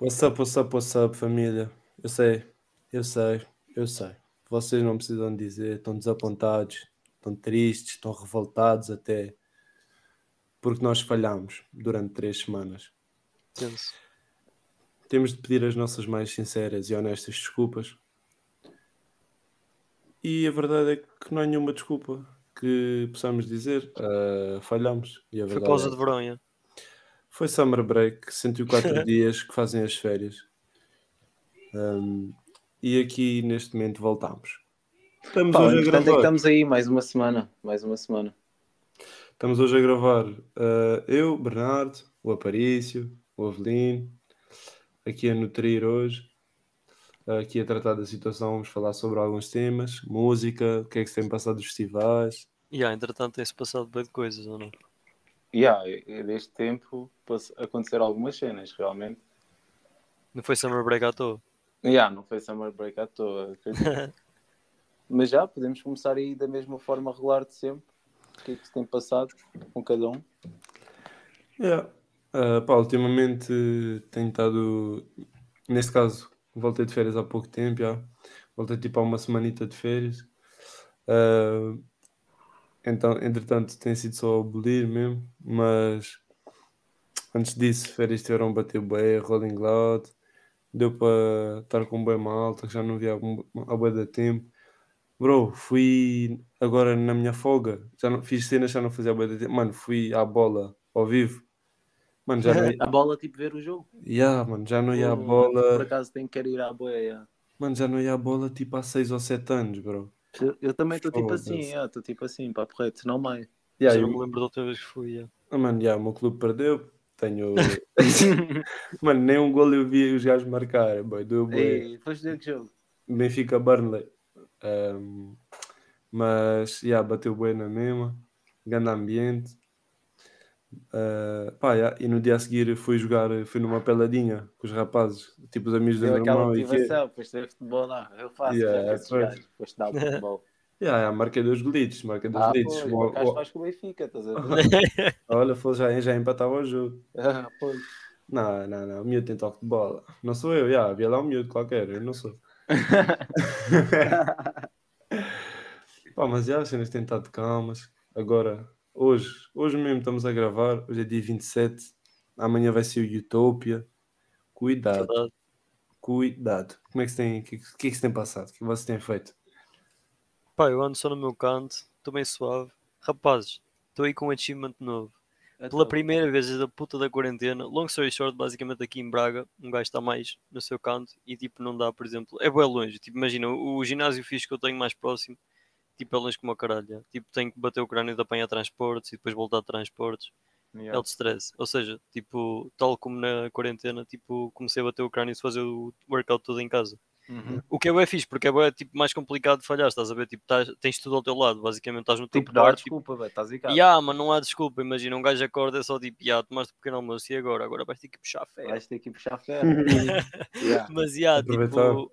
What's up, what's up, what's up, família? Eu sei, eu sei, eu sei. Vocês não precisam dizer, estão desapontados, estão tristes, estão revoltados até porque nós falhamos durante três semanas. Tenso. Temos de pedir as nossas mais sinceras e honestas desculpas. E a verdade é que não há nenhuma desculpa que possamos dizer. falhamos. E a Foi verdade pausa é- de verão, já. Foi Summer Break, 104 dias que fazem as férias. Um, e aqui neste momento voltamos. Estamos Pá, hoje a é que gravar. estamos aí mais uma semana. Mais uma semana. Estamos hoje a gravar uh, eu, Bernardo, o Aparício, o Avelino, aqui a nutrir hoje, uh, aqui a tratar da situação, vamos falar sobre alguns temas, música, o que é que se tem passado nos festivais. E yeah, entretanto tem-se passado bem de coisas, ou não? E há, deste tempo aconteceram algumas cenas, realmente. Não foi Summer Break à toa. E há, não foi Summer Break à toa. Mas já, podemos começar aí da mesma forma regular de sempre. O que é que se tem passado com cada um? Yeah. Uh, pá, ultimamente tenho estado, neste caso, voltei de férias há pouco tempo, já. voltei tipo há uma semanita de férias. Uh, então, entretanto, tem sido só abolir mesmo, mas antes disso, férias tiveram bater bem, Rolling Loud, deu para estar com bem malta, que já não via há bué de tempo. Bro, fui agora na minha folga, já não, fiz cenas, já não fazia bué de tempo. Mano, fui à bola ao vivo. Mano, já não ia, A bola, tipo, ver o jogo. Yeah, mano, já não ia à Por bola. acaso tenho que ir à boia. Mano, já não ia à bola tipo há 6 ou 7 anos, bro. Eu, eu também estou tipo assim, estou tipo assim, papo reto, não mais. Yeah, Já eu- não me lembro da outra vez que fui. já. Ah, mano, yeah, o meu clube perdeu. Tenho. mano, nem um gol eu vi os gajos marcar. Boy, deu bué. Ei, foste ver que jogo? Benfica Burnley. Um, mas, yeah, bateu bem na mesma. Grande ambiente. Uh, pá, yeah, E no dia a seguir fui jogar, fui numa peladinha com os rapazes, tipo os amigos irmão. E que... motivação, foste ver futebol lá. Eu faço, Yeah, yeah, esses pois. gajos, foste dar o futebol. yeah, yeah, marquei dois golitos, marquei dois Ah, golitos. pois, O- o gajo o- faz com o Benfica, estás a ver? Olha, foi, já, já empatava o jogo. Ah, pois. Não, não, não. O miúdo tem toque de bola. Não sou eu, já. Havia lá um miúdo qualquer. Eu não sou. Pá, mas já, as cenas têm estado calmas. Agora, hoje, hoje mesmo estamos a gravar. Hoje é dia 27. Amanhã vai ser o Utopia. Cuidado, Verdade. cuidado. Como é que se tem, o que, que é que se tem passado? O que você tem feito? Pá, eu ando só no meu canto, estou bem suave. Rapazes, estou aí com um achievement novo. Então, Pela primeira vez desde a puta da quarentena, long story short, basicamente aqui em Braga, um gajo está mais no seu canto e tipo não dá, por exemplo, é bem longe. Tipo, imagina, o, o ginásio fixe que eu tenho mais próximo, tipo é longe como a caralho. Tipo, tenho que bater o crânio de apanhar transportes e depois voltar de transportes. yeah. É de stress. Ou seja, tipo, tal como na quarentena, tipo, comecei a bater o crânio e fazer o workout todo em casa. Uhum. O que é bem fixe, porque é bem, tipo, mais complicado de falhar, estás a ver? Tipo, tás- tens tudo ao teu lado, basicamente estás no teu Tipo, não há. Tipo, desculpa, velho, estás em casa. Ya, mas não há desculpa, imagina, um gajo acorda é só tipo, ya, tomaste um pequeno almoço e agora? Agora vais ter que puxar ferro. Vais ter que ir puxar ferro. yeah. Mas Aproveitar. tipo,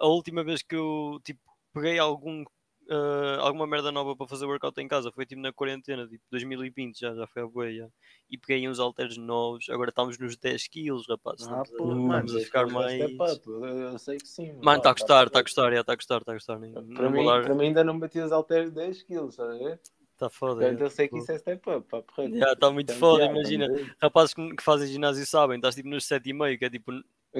a última vez que eu tipo, peguei algum, ah, alguma merda nova para fazer workout em casa foi tipo na quarentena, tipo 2020, já, já foi a boia. já. E peguei uns halteres novos, agora estamos nos 10 quilos, rapaz. Ah, Estamos, a- pô, Hum, mano, a ficar é mais. up, Eu, sei que sim. Mano, está a gostar, está a gostar, está a gostar, está a gostar. Para não mim, dar- para mim ainda não bati os halteres 10 kg, estás a ver? Está foda. Portanto, já. eu sei que isso é step up, pá, está muito foda, imagina. Rapazes que, que fazem ginásio sabem, estás tipo nos 7,5, que é tipo.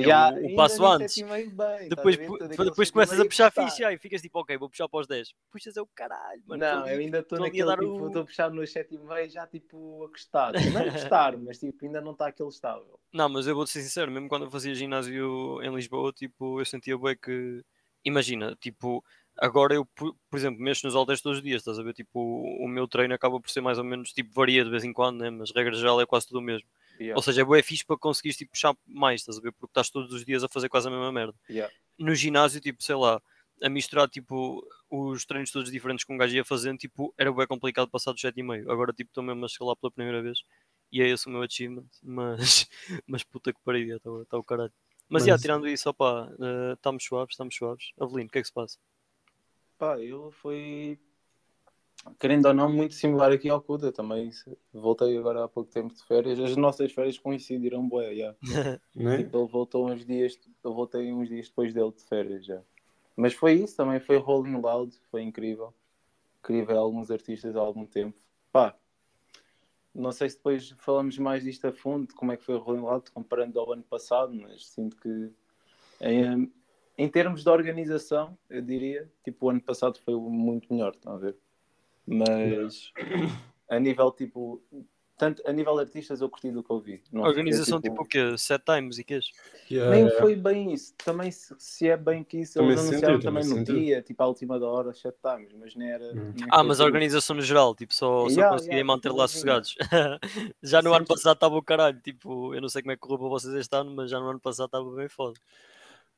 Já, o- passo antes. bem, Depois, pu- Todo aquele depois e começas a puxar fixe já, e ficas tipo, ok, vou puxar para os 10. Puxas é o caralho, mano. tô Não, ali- eu ainda estou tô naquele tipo, o- estou a puxar nos 7,5 já tipo a gostar. Não é gostar, mas tipo, ainda não está aquele estável. Não, mas eu vou-te ser sincero, mesmo quando eu fazia ginásio em Lisboa, tipo, eu sentia bem que. Imagina, tipo, agora eu, por, exemplo, mexo nos halteres todos os dias, estás a ver? Tipo, o, o meu treino acaba por ser mais ou menos, tipo, varia de vez em quando, né? Mas regra geral é quase tudo o mesmo. Yeah, Ou seja, é bem fixe para conseguires, tipo, puxar mais, estás a ver? Porque estás todos os dias a fazer quase a mesma merda. yeah. no ginásio, tipo, sei lá, a misturar tipo os treinos todos diferentes que um gajo ia fazendo, tipo, era bem complicado passar do 7,5. Agora tipo estou mesmo a chegar lá pela primeira vez e é esse o meu achievement, mas, mas puta que pariu, está tá o caralho. Mas, já, Mas- tirando isso, opá, eh, estamos suaves, estamos suaves. Avelino, o que é que se passa? Pá, eu fui, querendo ou não, muito similar aqui ao Kuda também. Voltei agora há pouco tempo de férias. As nossas férias coincidiram, boé, já. Né? Tipo, ele voltou uns dias, eu voltei uns dias depois dele de férias já. Mas foi isso também, foi Rolling Loud, foi incrível. Ver alguns artistas há algum tempo. Pá, não sei se depois falamos mais disto a fundo, como é que foi o Rolling Loud, comparando ao ano passado, mas sinto que em, em termos de organização, eu diria, tipo, o ano passado foi muito melhor, estão a ver? Mas a nível tipo, tanto a nível de artistas eu curti do que eu vi. Não Organização tipo, o quê? Set times e quês? Yeah, nem yeah. foi bem isso. Também se, se é bem que isso, Também eles anunciaram sentiu, também também no dia, tipo à última da hora, sete times, mas nem era. Hum. nem Ah, mas a organização no geral, tipo, só, só Yeah, conseguirem yeah, manter lá tipo, sossegados. já no ano Sempre- passado estava o caralho, tipo, eu não sei como é que correu para vocês este ano, mas já no ano passado estava bem foda.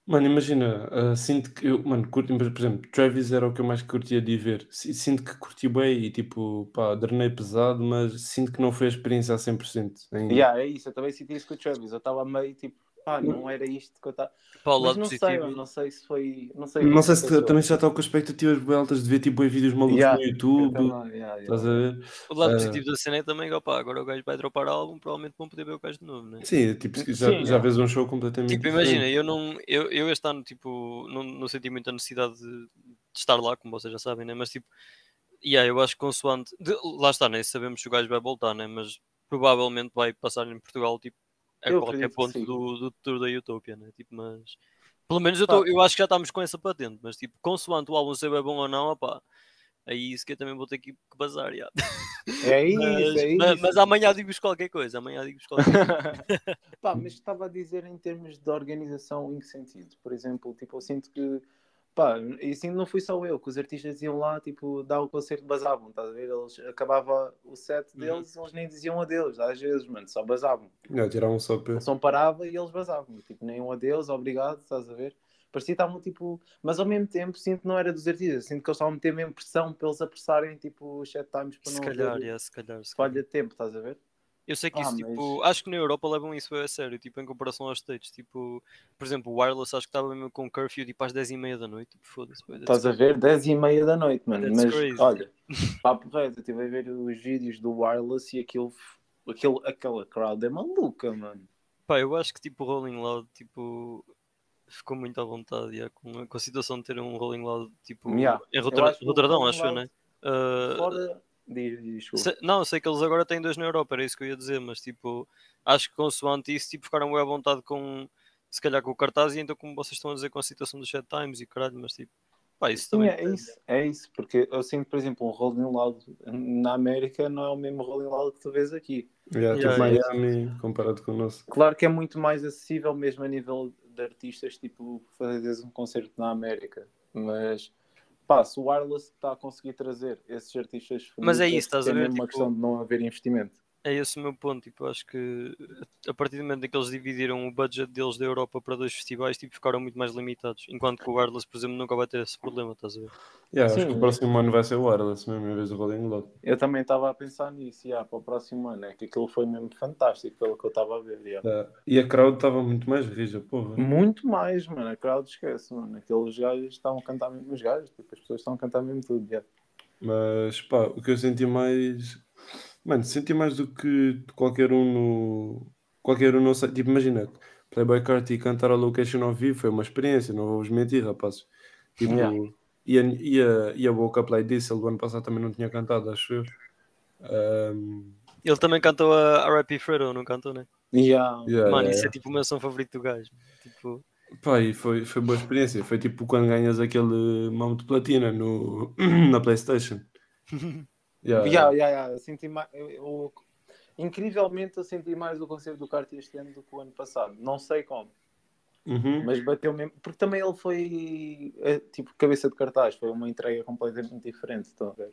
Mano, imagina, ah, sinto que eu, mano, curto, por exemplo, Travis era o que eu mais curtia de ver. Si- Sinto que curti bem e tipo, pá, drenei pesado, mas sinto que não foi a experiência a 100% ainda. Yeah, é isso, eu também senti isso com o Travis. Eu estava meio tipo, pá, não era isto que eu estava. Mas lado não sei, positivo. eu não sei se foi. Não sei, Não sei se aconteceu. também já está com expectativas bem altas de ver tipo em vídeos malucos Yeah, no YouTube, também, yeah, estás a yeah. ver? O lado Ah. positivo da cena é também, opá, agora o gajo vai dropar álbum, provavelmente vão poder ver o gajo de novo, né? Sim, tipo, já, Sim, já é. vês um show completamente Tipo, diferente. imagina, eu não, eu, eu este ano, tipo, não, não senti muita necessidade de, de estar lá, como vocês já sabem, né? Mas tipo, yeah, eu acho que consoante, de- lá está, nem sabemos se o gajo vai voltar, né? Mas provavelmente vai passar em Portugal, tipo, a Eu qualquer ponto do, do tour da Utopia, né? Tipo, mas pelo menos eu, tô, eu acho que já estamos com essa patente, mas tipo, consoante o álbum ser bom ou não, opá, aí isso que eu também vou ter que que bazar, yeah. É isso, mas, é mas- isso. mas amanhã digo-vos qualquer coisa, amanhã digo-vos qualquer coisa. Pá, mas estava a dizer em termos de organização em que sentido? Por exemplo, tipo, eu sinto que pá, e assim não fui só eu, que os artistas iam lá, tipo, dar o concerto, basavam, estás a ver? Eles acabava o set Uhum. deles, eles nem diziam adeus, às vezes, mano, só basavam. Yeah, tiravam só. O som parava e eles basavam, tipo, nem um adeus, obrigado, estás a ver? Parecia que estavam tipo, mas ao mesmo tempo sinto que não era dos artistas, sinto que eles estavam a meter mesmo pressão para eles apressarem tipo os set times para se não calhar, yeah, se calhar, se calhar. falha de tempo, estás a ver? Eu sei que Ah, isso, mas- tipo, acho que na Europa levam isso a sério, tipo, em comparação aos States, tipo, por exemplo, o Wireless acho que estava mesmo com curfew, tipo, às 10h30 da noite, tipo, foda-se. Estás a ver? 10 e meia da noite, mano. That's Mas crazy. olha, papo reto, eu estive a ver os vídeos do Wireless e aquilo, aquilo, aquela crowd é maluca, mano. Pá, eu acho que, tipo, o Rolling Loud, tipo, ficou muito à vontade, yeah, com, a, com a situação de ter um Rolling Loud, tipo, Yeah, em acho Rotterdam, Rolling acho eu, né? Ah, Fora. Diz, diz. Se- não, sei que eles agora têm dois na Europa, era isso que eu ia dizer, mas tipo, acho que consoante isso, tipo, ficaram bem à vontade com, se calhar com o cartaz e então como vocês estão a dizer com a situação dos set times e caralho, mas tipo, pá, isso Sim, também. é isso, é isso, porque eu sinto, por exemplo, um Rolling Loud na América não é o mesmo Rolling Loud que tu vês aqui. Yeah, tipo Yeah. Miami comparado com o nosso. Claro que é muito mais acessível mesmo a nível de artistas, tipo, fazer um concerto na América, mas pá, se o Wireless está a conseguir trazer esses artistas Mas é isso, estás a é ver, mesmo uma tipo- questão de não haver investimento. É esse o meu ponto, tipo, acho que a partir do momento em que eles dividiram o budget deles da Europa para dois festivais, tipo, ficaram muito mais limitados, enquanto que o Wireless, por exemplo, nunca vai ter esse problema, estás a ver? Yeah, acho Sim. que o próximo ano vai ser o Wireless mesmo, em vez do Rolling Loud. Eu também estava a pensar nisso, yeah, para o próximo ano, é que aquilo foi mesmo fantástico, pelo que eu estava a ver. yeah. Yeah. E a crowd estava muito mais rija, porra. Muito mais, mano, a crowd esquece, mano. Aqueles gajos estavam a cantar mesmo, os gajos, tipo, as pessoas estão a cantar mesmo tudo. yeah. Mas pá, o que eu senti mais. Mano, senti mais do que qualquer um no. Qualquer um não sei. Tipo, imagina, Playboy Carti cantar a location ao vivo foi uma experiência, não vou-vos mentir, rapazes. Tipo, Yeah. e, a, e, a, e a Boca Play disse, ele do ano passado também não tinha cantado, acho eu. Ahm, Ele também cantou a R.I.P. Fredo, não cantou, né? Yeah. yeah, Mano, yeah, isso é tipo o meu som favorito do gajo. Tipo, Pá, e foi, foi boa experiência. Foi tipo quando ganhas aquele mão de platina no, na Playstation. Yeah, Yeah, yeah, yeah. Senti mais, eu- eu- incrivelmente eu senti mais o concerto do Carti este ano do que o ano passado. Não sei como, Uhum. mas bateu mesmo. Porque também ele foi eh, tipo cabeça de cartaz, foi uma entrega completamente diferente. Estão a ver?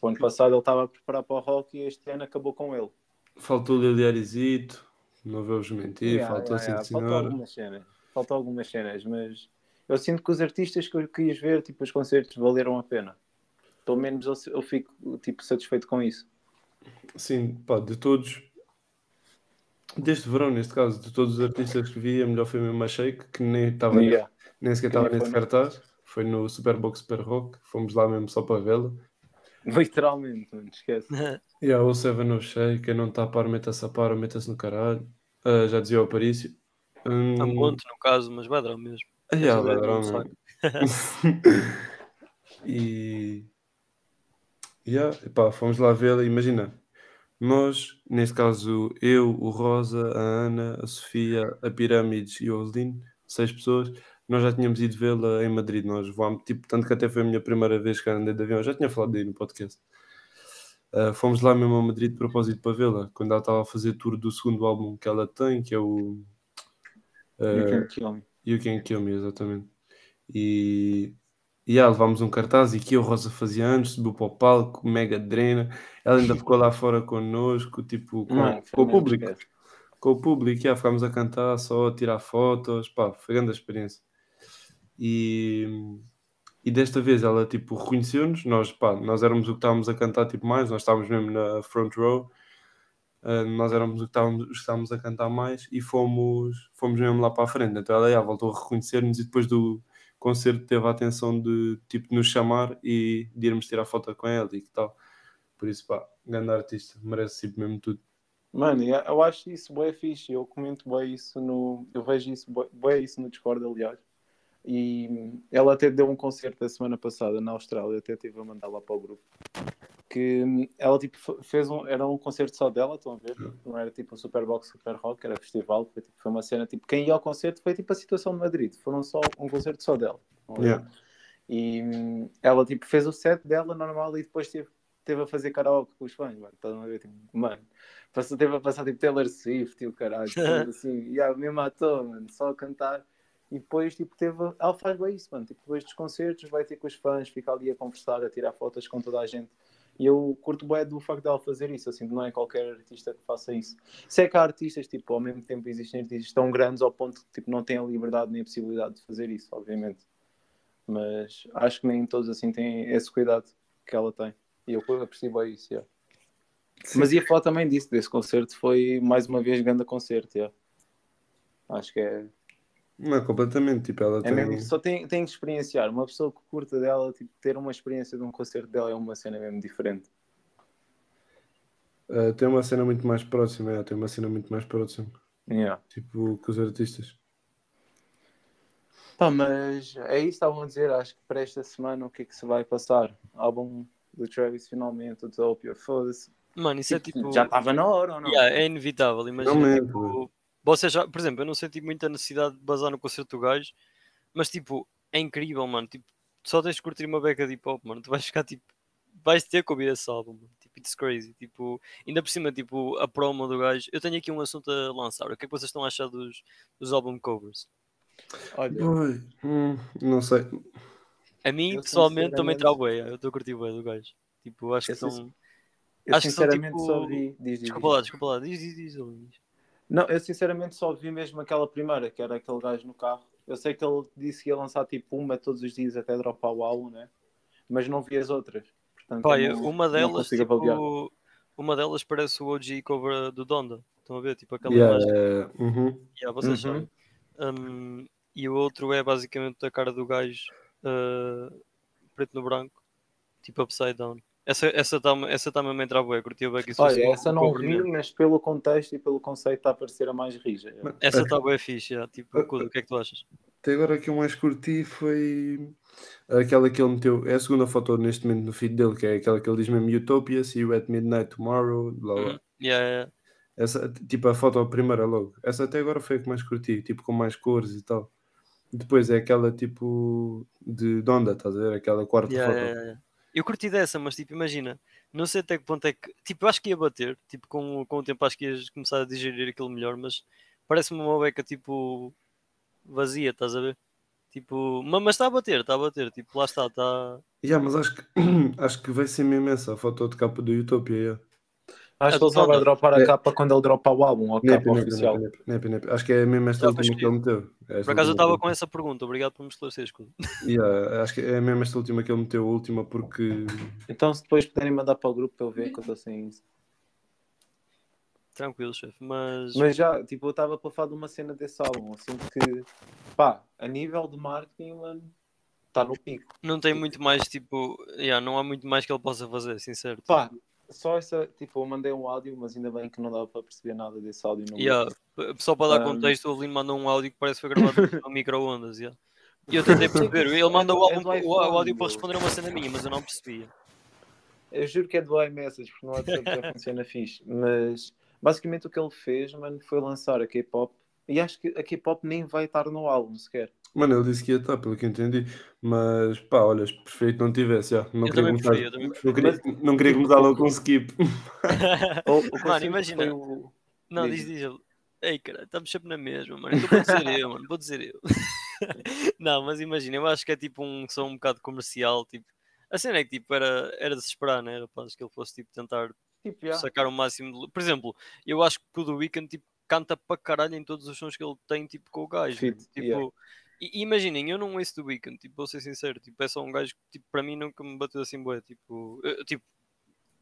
O ano passado ele estava a preparar para o rock e este ano acabou com ele. Faltou o Liliarizito, não vou-vos mentir, Yeah, faltou yeah, yeah. Faltou algumas cenas. Faltou algumas cenas, mas eu sinto que os artistas que eu quis ver, tipo, os concertos valeram a pena. Pelo menos eu, eu fico, tipo, satisfeito com isso. Sim, pá, de todos, deste verão, neste caso, de todos os artistas que vi, a melhor foi mesmo a Shake, que nem estava Yeah. nem sequer Que estava nem nesse foi, né? cartaz. Foi no Superbox Super Rock, fomos lá mesmo só para vê-la. Literalmente, mano, esquece. E a o Seven no Shake, quem não está a par, meta-se a par, ou meta-se no caralho. Ah, já dizia o Aparício. Hum, A ponte, no caso, mas vai dar o mesmo. ah, yeah, não me mesmo. e yeah, epá, fomos lá vê-la. Imagina, nós, neste caso, eu, o Rosa, a Ana, a Sofia, a Pirâmides e o Oslin, seis pessoas, nós já tínhamos ido vê-la em Madrid. Nós voámos, tipo, tanto que até foi a minha primeira vez que andei de avião, eu já tinha falado aí no podcast. Ah, fomos lá mesmo a Madrid de propósito para vê-la, quando ela estava a fazer tour do segundo álbum que ela tem, que é o. ah, You Can Kill Me. You Can Kill Me, exatamente. E yeah, levámos um cartaz e que a Rosa fazia antes, subiu para o palco, mega drena. Ela ainda ficou lá fora connosco, tipo, com, Mano, com o público. esquece. Com o público, yeah, ficámos a cantar, só a tirar fotos, pá, foi grande a experiência. E, e desta vez ela, tipo, reconheceu-nos, nós, pá, nós éramos o que estávamos a cantar, tipo, mais, nós estávamos mesmo na front row, Uh, nós éramos o que estávamos, os que estávamos a cantar mais e fomos, fomos mesmo lá para a frente. Então ela já voltou a reconhecer-nos e depois do concerto teve a atenção de tipo nos chamar e de irmos tirar foto com ela e tal. Por isso, pá, grande artista, merece tipo, mesmo tudo. Mano, eu acho isso bem fixe. Eu comento bem isso no. Eu vejo isso bem isso no Discord, aliás. E ela até deu um concerto a semana passada na Austrália, até estive a mandar lá para o grupo. Que ela tipo fe- fez um. Era um concerto só dela, estão a ver? Não era tipo um Superbox Super Rock, era festival. Foi, tipo, foi uma cena tipo. Quem ia ao concerto foi tipo a situação de Madrid. Foram só um concerto só dela. Yeah. E hum, ela tipo fez o set dela normal e depois teve, teve a fazer karaoke com os fãs, mano. Estão a ver? Tipo, mano, passou, teve a passar tipo Taylor Swift e o caralho, assim, e yeah, mesmo à toa, mano, só a cantar. E depois, tipo, teve. Ela faz bem isso, mano. Tipo, depois dos concertos, vai ter com os fãs, fica ali a conversar, a tirar fotos com toda a gente. E eu curto bem do facto dela fazer isso, assim, não é qualquer artista que faça isso. Sei que há artistas, tipo, ao mesmo tempo existem artistas tão grandes ao ponto que, tipo, não têm a liberdade nem a possibilidade de fazer isso, obviamente. Mas acho que nem todos, assim, têm esse cuidado que ela tem. E eu aprecio bem isso, yeah. Mas ia falar também disso, desse concerto, foi mais uma vez grande concerto, yeah. Acho que é, Não, é completamente, tipo, ela é tem... mesmo, só tem, tem que experienciar. Uma pessoa que curta dela, tipo, ter uma experiência de um concerto dela é uma cena mesmo diferente. uh, tem uma cena muito mais próxima, é, tem uma cena muito mais próxima, Yeah. tipo, que os artistas. Pá, mas é isso que estavam a dizer. Acho que para esta semana o que é que se vai passar? Álbum do Travis finalmente, o Utopia, foda-se. Mano, isso é Tipo, tipo. Já estava na hora ou não? Yeah, é inevitável. Imagina, tipo, vocês já, por exemplo, eu não senti muita necessidade de basar no concerto do gajo, mas tipo, é incrível, mano. Tipo, só tens de curtir uma beca de hip hop, mano. Tu vais ficar tipo, vais ter que ouvir esse álbum, mano. Tipo, it's crazy. Tipo, ainda por cima, tipo, a promo do gajo. Eu tenho aqui um assunto a lançar. O que é que vocês estão a achar dos, dos álbum covers? Olha, Ui, hum, não sei. A mim, Eu, pessoalmente, também trago Eu estou a curtir bué do gajo. Tipo, acho que Eu são. sincer- eu acho que são, sinceramente tipo- só vi. Diz, diz, Desculpa diz. lá, desculpa lá. Diz, diz, diz. Luís. Não, eu sinceramente só vi mesmo aquela primeira, que era aquele gajo no carro. Eu sei que ele disse que ia lançar tipo uma todos os dias até dropar o álbum, né? Mas não vi as outras. Portanto, eu- não- uma delas, tipo, uma delas parece o OG cover do Donda. Estão a ver? Tipo aquela Yeah, imagem. é, uhum. Yeah, vocês Uhum. sabem. Um, e o outro é basicamente a cara do gajo uh, preto no branco, tipo upside down. Essa essa está essa tá mesmo a entrar bué, curti bem que isso Olha, um essa não mesmo. mas pelo contexto e pelo conceito está a parecer a mais rija. Essa a- está bué fixe, tipo, Ah, o que é que tu achas? Até agora que eu mais curti foi aquela que ele meteu. É a segunda foto neste momento no feed dele, que é aquela que ele diz mesmo Utopia, see you at midnight tomorrow, blá blá. Uhum. Yeah, yeah. Essa, tipo a foto a primeira logo. Essa até agora foi a que mais curti, tipo com mais cores e tal. Depois é aquela tipo de Donda, estás a ver? Aquela quarta Yeah, foto. Eu curti dessa, mas tipo, imagina, não sei até que ponto é que. Tipo, eu acho que ia bater, tipo, com, com o tempo acho que ias começar a digerir aquilo melhor, mas parece-me uma beca tipo vazia, estás a ver? Tipo, ma- mas está a bater, está a bater, tipo, lá está, está. Yeah, mas acho que, acho que vai ser mesmo essa a foto de capa do Utopia. yeah. Acho A que ele só vai dropar a É. capa quando ele dropar o álbum, ou a Nepe, capa nepe, oficial. nepe, nepe, nepe. Acho que é mesmo esta última que ele meteu. É esta Por acaso eu estava com essa pergunta, obrigado por me esclarecer, escudo. Yeah, acho que é mesmo esta última que ele meteu, a última, porque Então, se depois puderem mandar para o grupo para eu ver que eu estou sem isso. Tranquilo, chefe, mas. Mas já, tipo, eu estava para falar de uma cena desse álbum, assim que, pá, a nível de marketing, mano, está no pico. Não tem muito mais, tipo, yeah, não há muito mais que ele possa fazer, sincero. Pá, só essa, tipo, eu mandei um áudio, mas ainda bem que não dava para perceber nada desse áudio no Yeah, só para dar Um, contexto, o Avelino mandou um áudio que parece que foi gravado no micro-ondas. Yeah. E eu tentei perceber, ele manda o, É álbum, o, áudio para responder a uma cena minha, mas eu não percebia. Eu juro que é do iMessage, porque no WhatsApp já funciona fixe. Mas basicamente o que ele fez, mano, foi lançar a K-pop. E acho que a K-pop nem vai estar no álbum sequer. Mano, ele disse que ia estar, pelo que eu entendi. Mas pá, olha, preferi que não tivesse. já. Não Eu queria também começar, preferi, eu também não queria, não queria começar logo com um skip. O, o que eu Mano, imagina. Não, Diz. diz, ele. Ei, cara, estamos sempre na mesma, mano. Então vou dizer eu, mano, vou dizer eu. não, mas imagina, eu acho que é tipo um som um bocado comercial, tipo. A cena é que tipo, era, era de se esperar, né? Rapaz, que ele fosse tipo tentar Tipo, já. sacar o máximo de... Por exemplo, eu acho que o The Weeknd tipo, canta para caralho em todos os sons que ele tem tipo, com o gajo. Fit, mano. tipo, yeah. E, imaginem, eu não ouço The Weeknd, tipo, vou ser sincero, tipo, é só um gajo que tipo, para mim nunca me bateu assim bué, tipo, eu- tipo,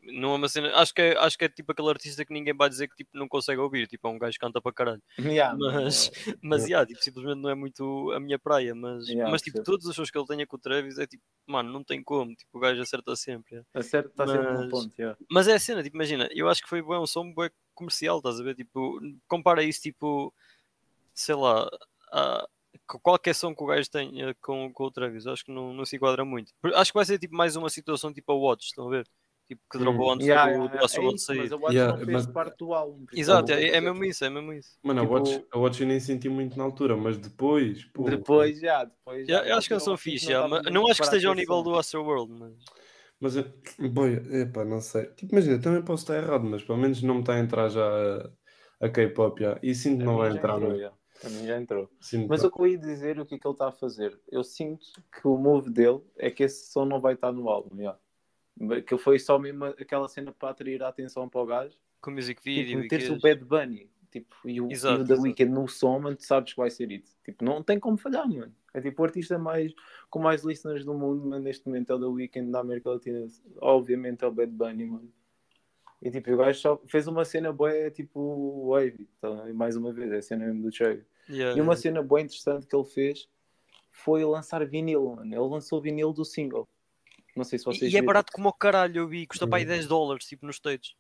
não é uma cena, acho que é, acho que é tipo aquele artista que ninguém vai dizer que tipo, não consegue ouvir, tipo, é um gajo que canta para caralho. Yeah, Mas, mas yeah, tipo, simplesmente não é muito a minha praia, mas, Yeah, mas tipo, percebo. todos os shows que ele tenha com o Travis é tipo, mano, não tem como, tipo, o gajo acerta sempre. yeah. A sério, está sempre no ponto. yeah. Mas é a cena, tipo, imagina, eu acho que foi bué, um som bué comercial, estás a ver? Tipo, compara isso, tipo, sei lá, a, qualquer som que o gajo tenha com, com o Travis, acho que não, não se enquadra muito. Acho que vai ser tipo mais uma situação tipo a Watch, estão a ver? Tipo, que dropou Hum. antes Yeah, do, do yeah, Astro é isso, sair. mas a Watch Yeah, não fez mas- parte do álbum. Exato, eu é, é mesmo isso, é mesmo isso. Mano, Tipo- a, Watch, a Watch eu nem senti muito na altura, mas depois. Pô, Depois já, depois. Yeah, eu acho que é um som fixe, yeah, mas não acho que esteja ao nível do Astro World, mas Mas, eu- boy, epá, não sei. Tipo, imagina, também posso estar errado, mas pelo menos não me está a entrar já a, a K-pop. já. E sinto que não vai entrar, não. Yeah. A mim já entrou. Sinto Mas o que eu ia dizer, o que é que ele está a fazer? Eu sinto que o move dele é que esse som não vai estar no álbum. Yeah. Que foi só mesmo aquela cena para atrair a atenção para o gajo. com music Tipo, video e meter-se o. Bad Bunny tipo, e o, Exato, e o The. Weeknd no som, mano, tu sabes que vai ser isso. Tipo, não tem como falhar, mano. É tipo o artista mais, com mais listeners do mundo, mano, neste momento é o The Weeknd da América Latina. Obviamente é o Bad Bunny, mano. E tipo, o gajo só fez uma cena boa, tipo Wavy, então, e mais uma vez, é a cena mesmo do Chevy. Yeah, E uma yeah. cena boa interessante que ele fez foi lançar vinil, mano. Ele lançou vinil do single. Não sei se vocês E, e é barato como o caralho, eu vi, custa para aí 10 dólares, tipo, nos States.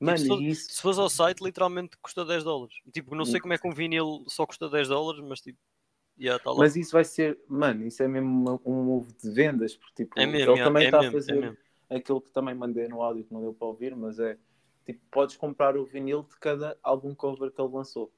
Mano, se for- e isso, Se fores ao site, literalmente custa 10 dólares. Tipo, não sei como é que um vinil só custa 10 dólares, mas tipo, está lá. mas isso vai ser, mano, isso é mesmo um move de vendas, porque tipo, é mesmo, ele yeah, também é está mesmo, a é fazer mesmo. Aquilo que também mandei no áudio que não deu para ouvir, mas é tipo, podes comprar o vinil de cada álbum cover que ele lançou.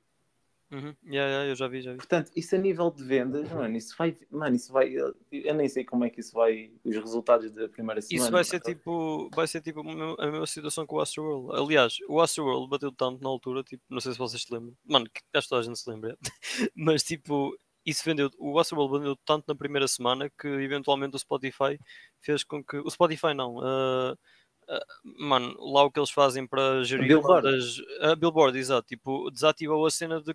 Uhum. Yeah, yeah, eu já vi, já vi. Portanto, isso a nível de vendas, mano, isso vai, mano, isso vai, eu nem sei como é que isso vai, os resultados da primeira semana. Isso vai ser tipo, vai ser tipo a mesma- a mesma situação com o Astroworld. Aliás, o Astroworld bateu tanto na altura, tipo, não sei se vocês se lembram. Mano, que acho que toda a gente se lembra. Mas tipo, isso vendeu, o Astroworld vendeu tanto na primeira semana que eventualmente o Spotify fez com que. O Spotify não. ah, ah, mano, lá o que eles fazem para gerir Billboard. bandas- a Billboard, exato, tipo, desativou a cena de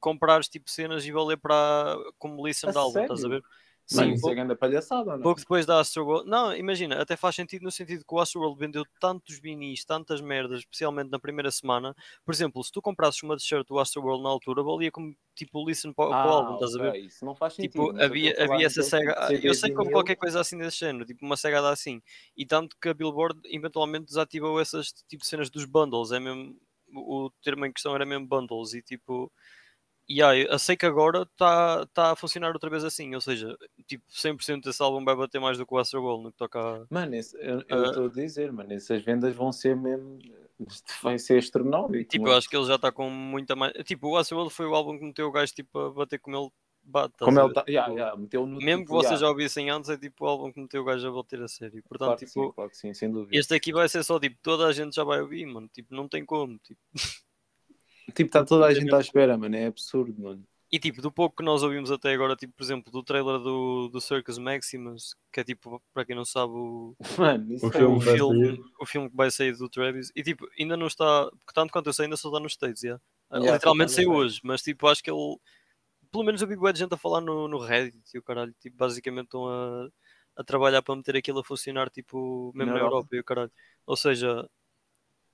comprares tipo cenas e valer para como listen A de álbum, estás a ver? Sim, isso é grande palhaçada, não? Pouco depois da Astroworld. Não, imagina, até faz sentido no sentido que o Astroworld vendeu tantos vinis, tantas merdas, especialmente na primeira semana. Por exemplo, se tu comprasses uma t-shirt do Astroworld na altura, valia como tipo listen para, para o álbum, estás a ver? Ah, Isso não faz sentido. Tipo, mas eu havia, havia essa cega. tipo Eu sei como vinil. qualquer coisa assim desse género, tipo uma cegada assim. E tanto que a Billboard eventualmente desativou essas tipo cenas dos bundles. É mesmo. O termo em questão era mesmo bundles. E tipo. E aí, eu sei que agora está tá a funcionar outra vez assim. Ou seja, tipo, 100% desse álbum vai bater mais do que o Astro Gold no que toca a. Mano, esse- eu Ah. estou a dizer, mano, essas vendas vão ser mesmo. Vai ser astronómico. Tipo, mano. eu acho que ele já está com muita mais. Tipo, o Astro Gold foi o álbum que meteu o gajo tipo, a bater como ele bate. estás Como ele está. Yeah, Tipo, yeah, meteu no Mesmo que tipo, vocês yeah, já ouvissem antes, é tipo o álbum que meteu o gajo a bater a sério. Portanto, Claro tipo, sim, claro sim, sem dúvida. este aqui vai ser só tipo, toda a gente já vai ouvir, mano. Tipo, não tem como. Tipo, Tipo, está toda a gente à espera, mano. É absurdo, mano. E tipo, do pouco que nós ouvimos até agora, tipo, por exemplo, do trailer do, do Circus Maximus, que é tipo, para quem não sabe, o, Mano, isso O foi filme o, filme, o filme que vai sair do Travis, e tipo, ainda não está, porque tanto quanto eu sei, ainda só está nos States, yeah. Yeah, literalmente está saiu hoje, mas tipo, acho que ele, pelo menos eu vi de gente a falar no, no Reddit e o caralho, tipo, basicamente estão a, a trabalhar para meter aquilo a funcionar, tipo, mesmo Na. Europa e o caralho. Ou seja,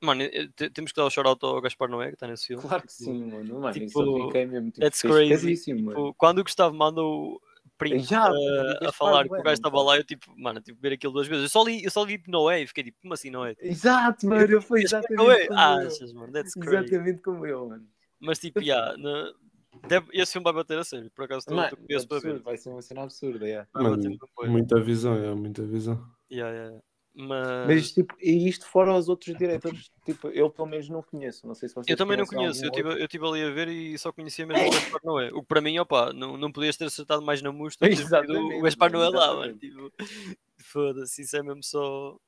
mano, eh, te- temos que dar o shout-out ao Gaspar Noé, que está nesse filme. Claro que sim, mano. Mano, Tipo, isso eu fiquei mesmo tipo, that's crazy. Tipo, quando o Gustavo manda o print Já, mano, a falar que o gajo estava lá, eu tipo, mano, tive que ver aquilo duas vezes. Eu só li, eu só li Noé e fiquei tipo, como assim Noé? Exato, mano, eu fui Gaspar exatamente Noé? como Ah, eu. achas, mano, that's crazy. Exatamente como eu, mano. Mas tipo, yeah, na- deve- esse filme vai bater a sério, por acaso estou curioso para ver. absurdo, vai ser uma cena absurda, yeah. Mano, muita visão, é, muita visão. Yeah, yeah. Mas, Mas tipo, e isto fora os outros diretores, tipo, eu pelo menos não conheço. Não sei se vocês eu também não conheço, eu estive eu tive ali a ver e só conhecia mesmo o Gaspar Noé. O que para mim, opa, não, não podias ter acertado mais na musta o Gaspar Noé lá, mano. Tipo, foda-se, isso é mesmo só.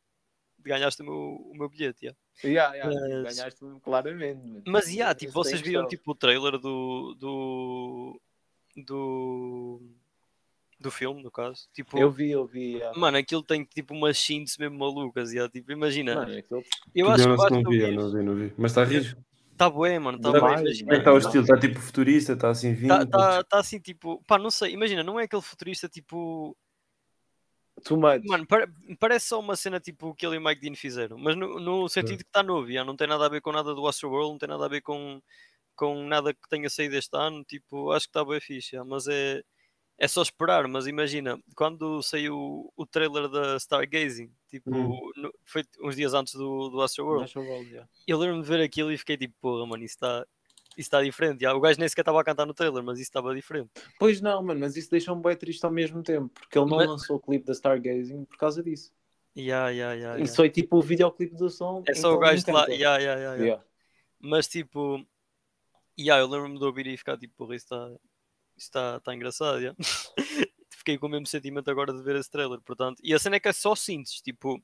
Ganhaste o meu, o meu bilhete, yeah. Yeah, yeah, Mas- ganhaste claramente. mano. Mas, yeah, tipo, tem vocês viram tipo, o trailer do, do, do, do filme, no caso? Tipo, Eu vi, eu vi. yeah. mano, aquilo tem tipo umas síntese mesmo malucas, yeah, tipo, imagina, Mano, aquilo... eu acho que não vi, não vi, não vi. Mas está rijo. tá bué, mano, tá bué, mais, Como é que está o estilo? Está tipo futurista, está assim tá, vintage. tá, tá assim, tipo, pá, não sei, imagina, não é aquele futurista tipo, Too much. mano, pare- parece só uma cena tipo que ele e o Mike Dean fizeram, mas no, no sentido que está novo, yeah, não tem nada a ver com nada do Astroworld, não tem nada a ver com, com nada que tenha saído este ano, tipo, acho que está bem fixe, mas é, é só esperar, mas imagina, quando saiu o trailer da Stargazing, tipo, Hum. no- foi uns dias antes do, do Astroworld, World, yeah. eu lembro-me de ver aquilo e fiquei tipo, porra, mano, isso está isso está diferente. já. O gajo nem sequer estava a cantar no trailer, mas isso estava diferente. Pois não, mano, mas isso deixa-me bem triste ao mesmo tempo, porque ele não Mas- lançou o clipe da Stargazing por causa disso. Ya, ya, ya, ya. Isso foi tipo o videoclipe do som. É só o gajo de lá. Ya, ya, ya, ya. Yeah. Mas tipo, ya, eu lembro-me de ouvir e ficar tipo, porra, isso está isso tá, tá engraçado. ya. Fiquei com o mesmo sentimento agora de ver esse trailer. Portanto, e a cena é que é só sintes, tipo,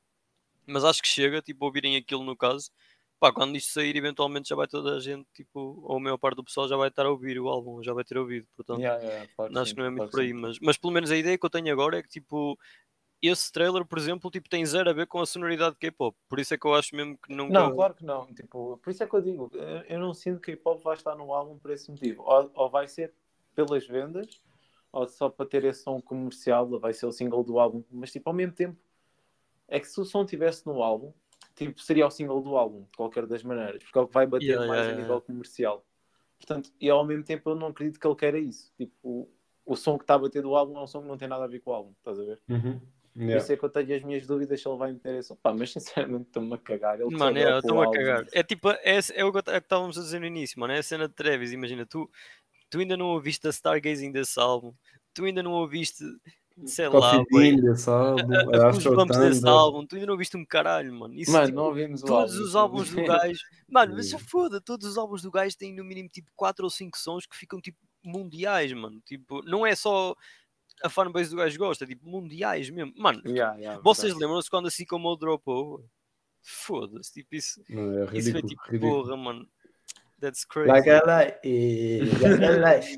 mas acho que chega, tipo, ouvirem aquilo no caso. Pá, quando isto sair, eventualmente já vai toda a gente, tipo, ou a maior parte do pessoal já vai estar a ouvir o álbum, já vai ter ouvido. Portanto, Yeah, yeah, acho sim, que não é muito por aí, sim. mas, mas pelo menos a ideia que eu tenho agora é que tipo esse trailer, por exemplo, tipo, tem zero a ver com a sonoridade de K-pop. Por isso é que eu acho mesmo que nunca. Não, claro que não. Tipo, por isso é que eu digo, eu- eu não sinto que K-pop vai estar no álbum por esse motivo. Ou, ou vai ser pelas vendas, ou só para ter esse som comercial, vai ser o single do álbum. Mas tipo, ao mesmo tempo, é que se o som estivesse no álbum, tipo, seria o single do álbum, de qualquer das maneiras, porque é o que vai bater Yeah, mais yeah, a yeah. nível comercial. Portanto, e ao mesmo tempo eu não acredito que ele queira isso. Tipo, o, o som que está a bater do álbum é um som que não tem nada a ver com o álbum, estás a ver? Uhum. Por Yeah. isso é que eu tenho as minhas dúvidas se ele vai meter esse som. Pá, mas sinceramente estou-me a cagar. Ele Mano, é, estou-me a cagar. É tipo, é, é o que eu- é o que estávamos a dizer no início, mano. É a cena de Travis. Imagina, tu, tu ainda não ouviste a Stargazing desse álbum, tu ainda não ouviste, sei lá, Coffee bué, Bean desse álbum, a- a- os bumps desse álbum, tu ainda não ouviste um caralho, mano. Isso, Mano, tipo, não ouvimos todos álbum. os álbuns do gajo. Mano, mas foda, todos os álbuns do gajo têm no mínimo tipo 4 ou 5 sons que ficam tipo mundiais, mano. Tipo, não é só a fanbase do gajo gosta, é tipo mundiais mesmo. Mano, Yeah, yeah, vocês lembram-se quando assim como o dropou? Foda-se, tipo, isso, Não, é isso foi ridículo, tipo, ridículo. porra, mano. That's crazy. Like a light, like a light,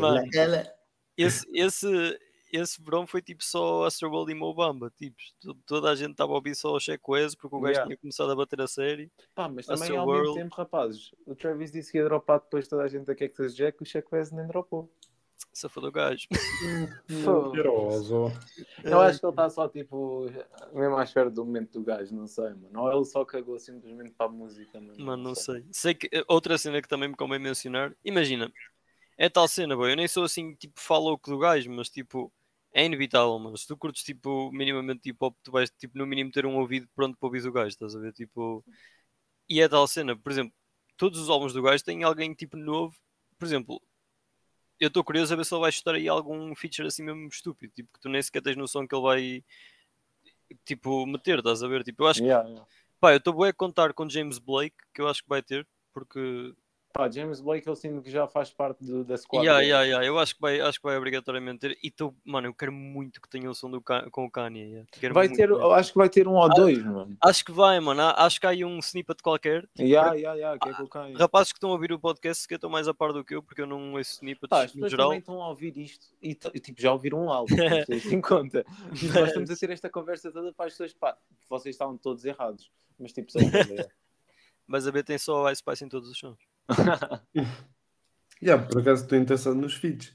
Mano. like a light. Esse, esse, esse verão foi tipo só Astroworld e Mobamba. Tipo, to- toda a gente estava a ouvir só o West porque o gajo Yeah. tinha começado a bater a série. Pá, mas também seu ao world. mesmo tempo, rapazes, o Travis disse que ia dropar depois toda a gente a Cactus Jack, o Shaq West nem dropou. Essa foi do gajo. Mentiroso. Eu acho que ele está só tipo, mesmo à espera do momento do gajo, não sei, mano. Ou ele só cagou simplesmente para a música, mano. Mano, não sei. Sei que eh, outra cena que também me convém mencionar. Imagina, é tal cena, boy. Eu nem sou assim, tipo, falo do gajo, mas tipo, é inevitável, mano. Se tu curtes, tipo, minimamente hip hop, tu vais, tipo, no mínimo ter um ouvido pronto para ouvir o gajo, estás a ver? Tipo, e é tal cena, por exemplo, todos os álbuns do gajo têm alguém, tipo, novo. Por exemplo, eu estou curioso a ver se ele vai chutar aí algum feature assim mesmo estúpido, tipo, que tu nem sequer tens noção que ele vai, tipo, meter, estás a ver? Tipo, eu acho que Yeah, yeah. Pá, eu estou bem a contar com James Blake, que eu acho que vai ter, porque Pá, James Blake eu sinto que já faz parte do- da squad. Yeah, yeah, yeah. Eu acho que vai, acho que vai obrigatoriamente ter. E tô, mano, eu quero muito que tenha o som do, com o Kanye. yeah. Quero Vai muito ter, acho que vai ter um ou dois, mano. Acho que vai, mano. Há- Acho que há aí um snippet qualquer. Tipo, Yeah, yeah, yeah, que é que eu caio. Rapazes que estão a ouvir o podcast que estão mais a par do que eu, porque eu não ouço snippets Pá, no geral. também estão a ouvir isto e, tipo, já ouviram um álbum, em conta. E nós estamos a ter esta conversa toda para as pessoas, pá, vocês estavam todos errados. Mas tipo, lá, Mas a B tem só Ice Spice em todos os sons. Yeah, por acaso estou interessado nos feeds.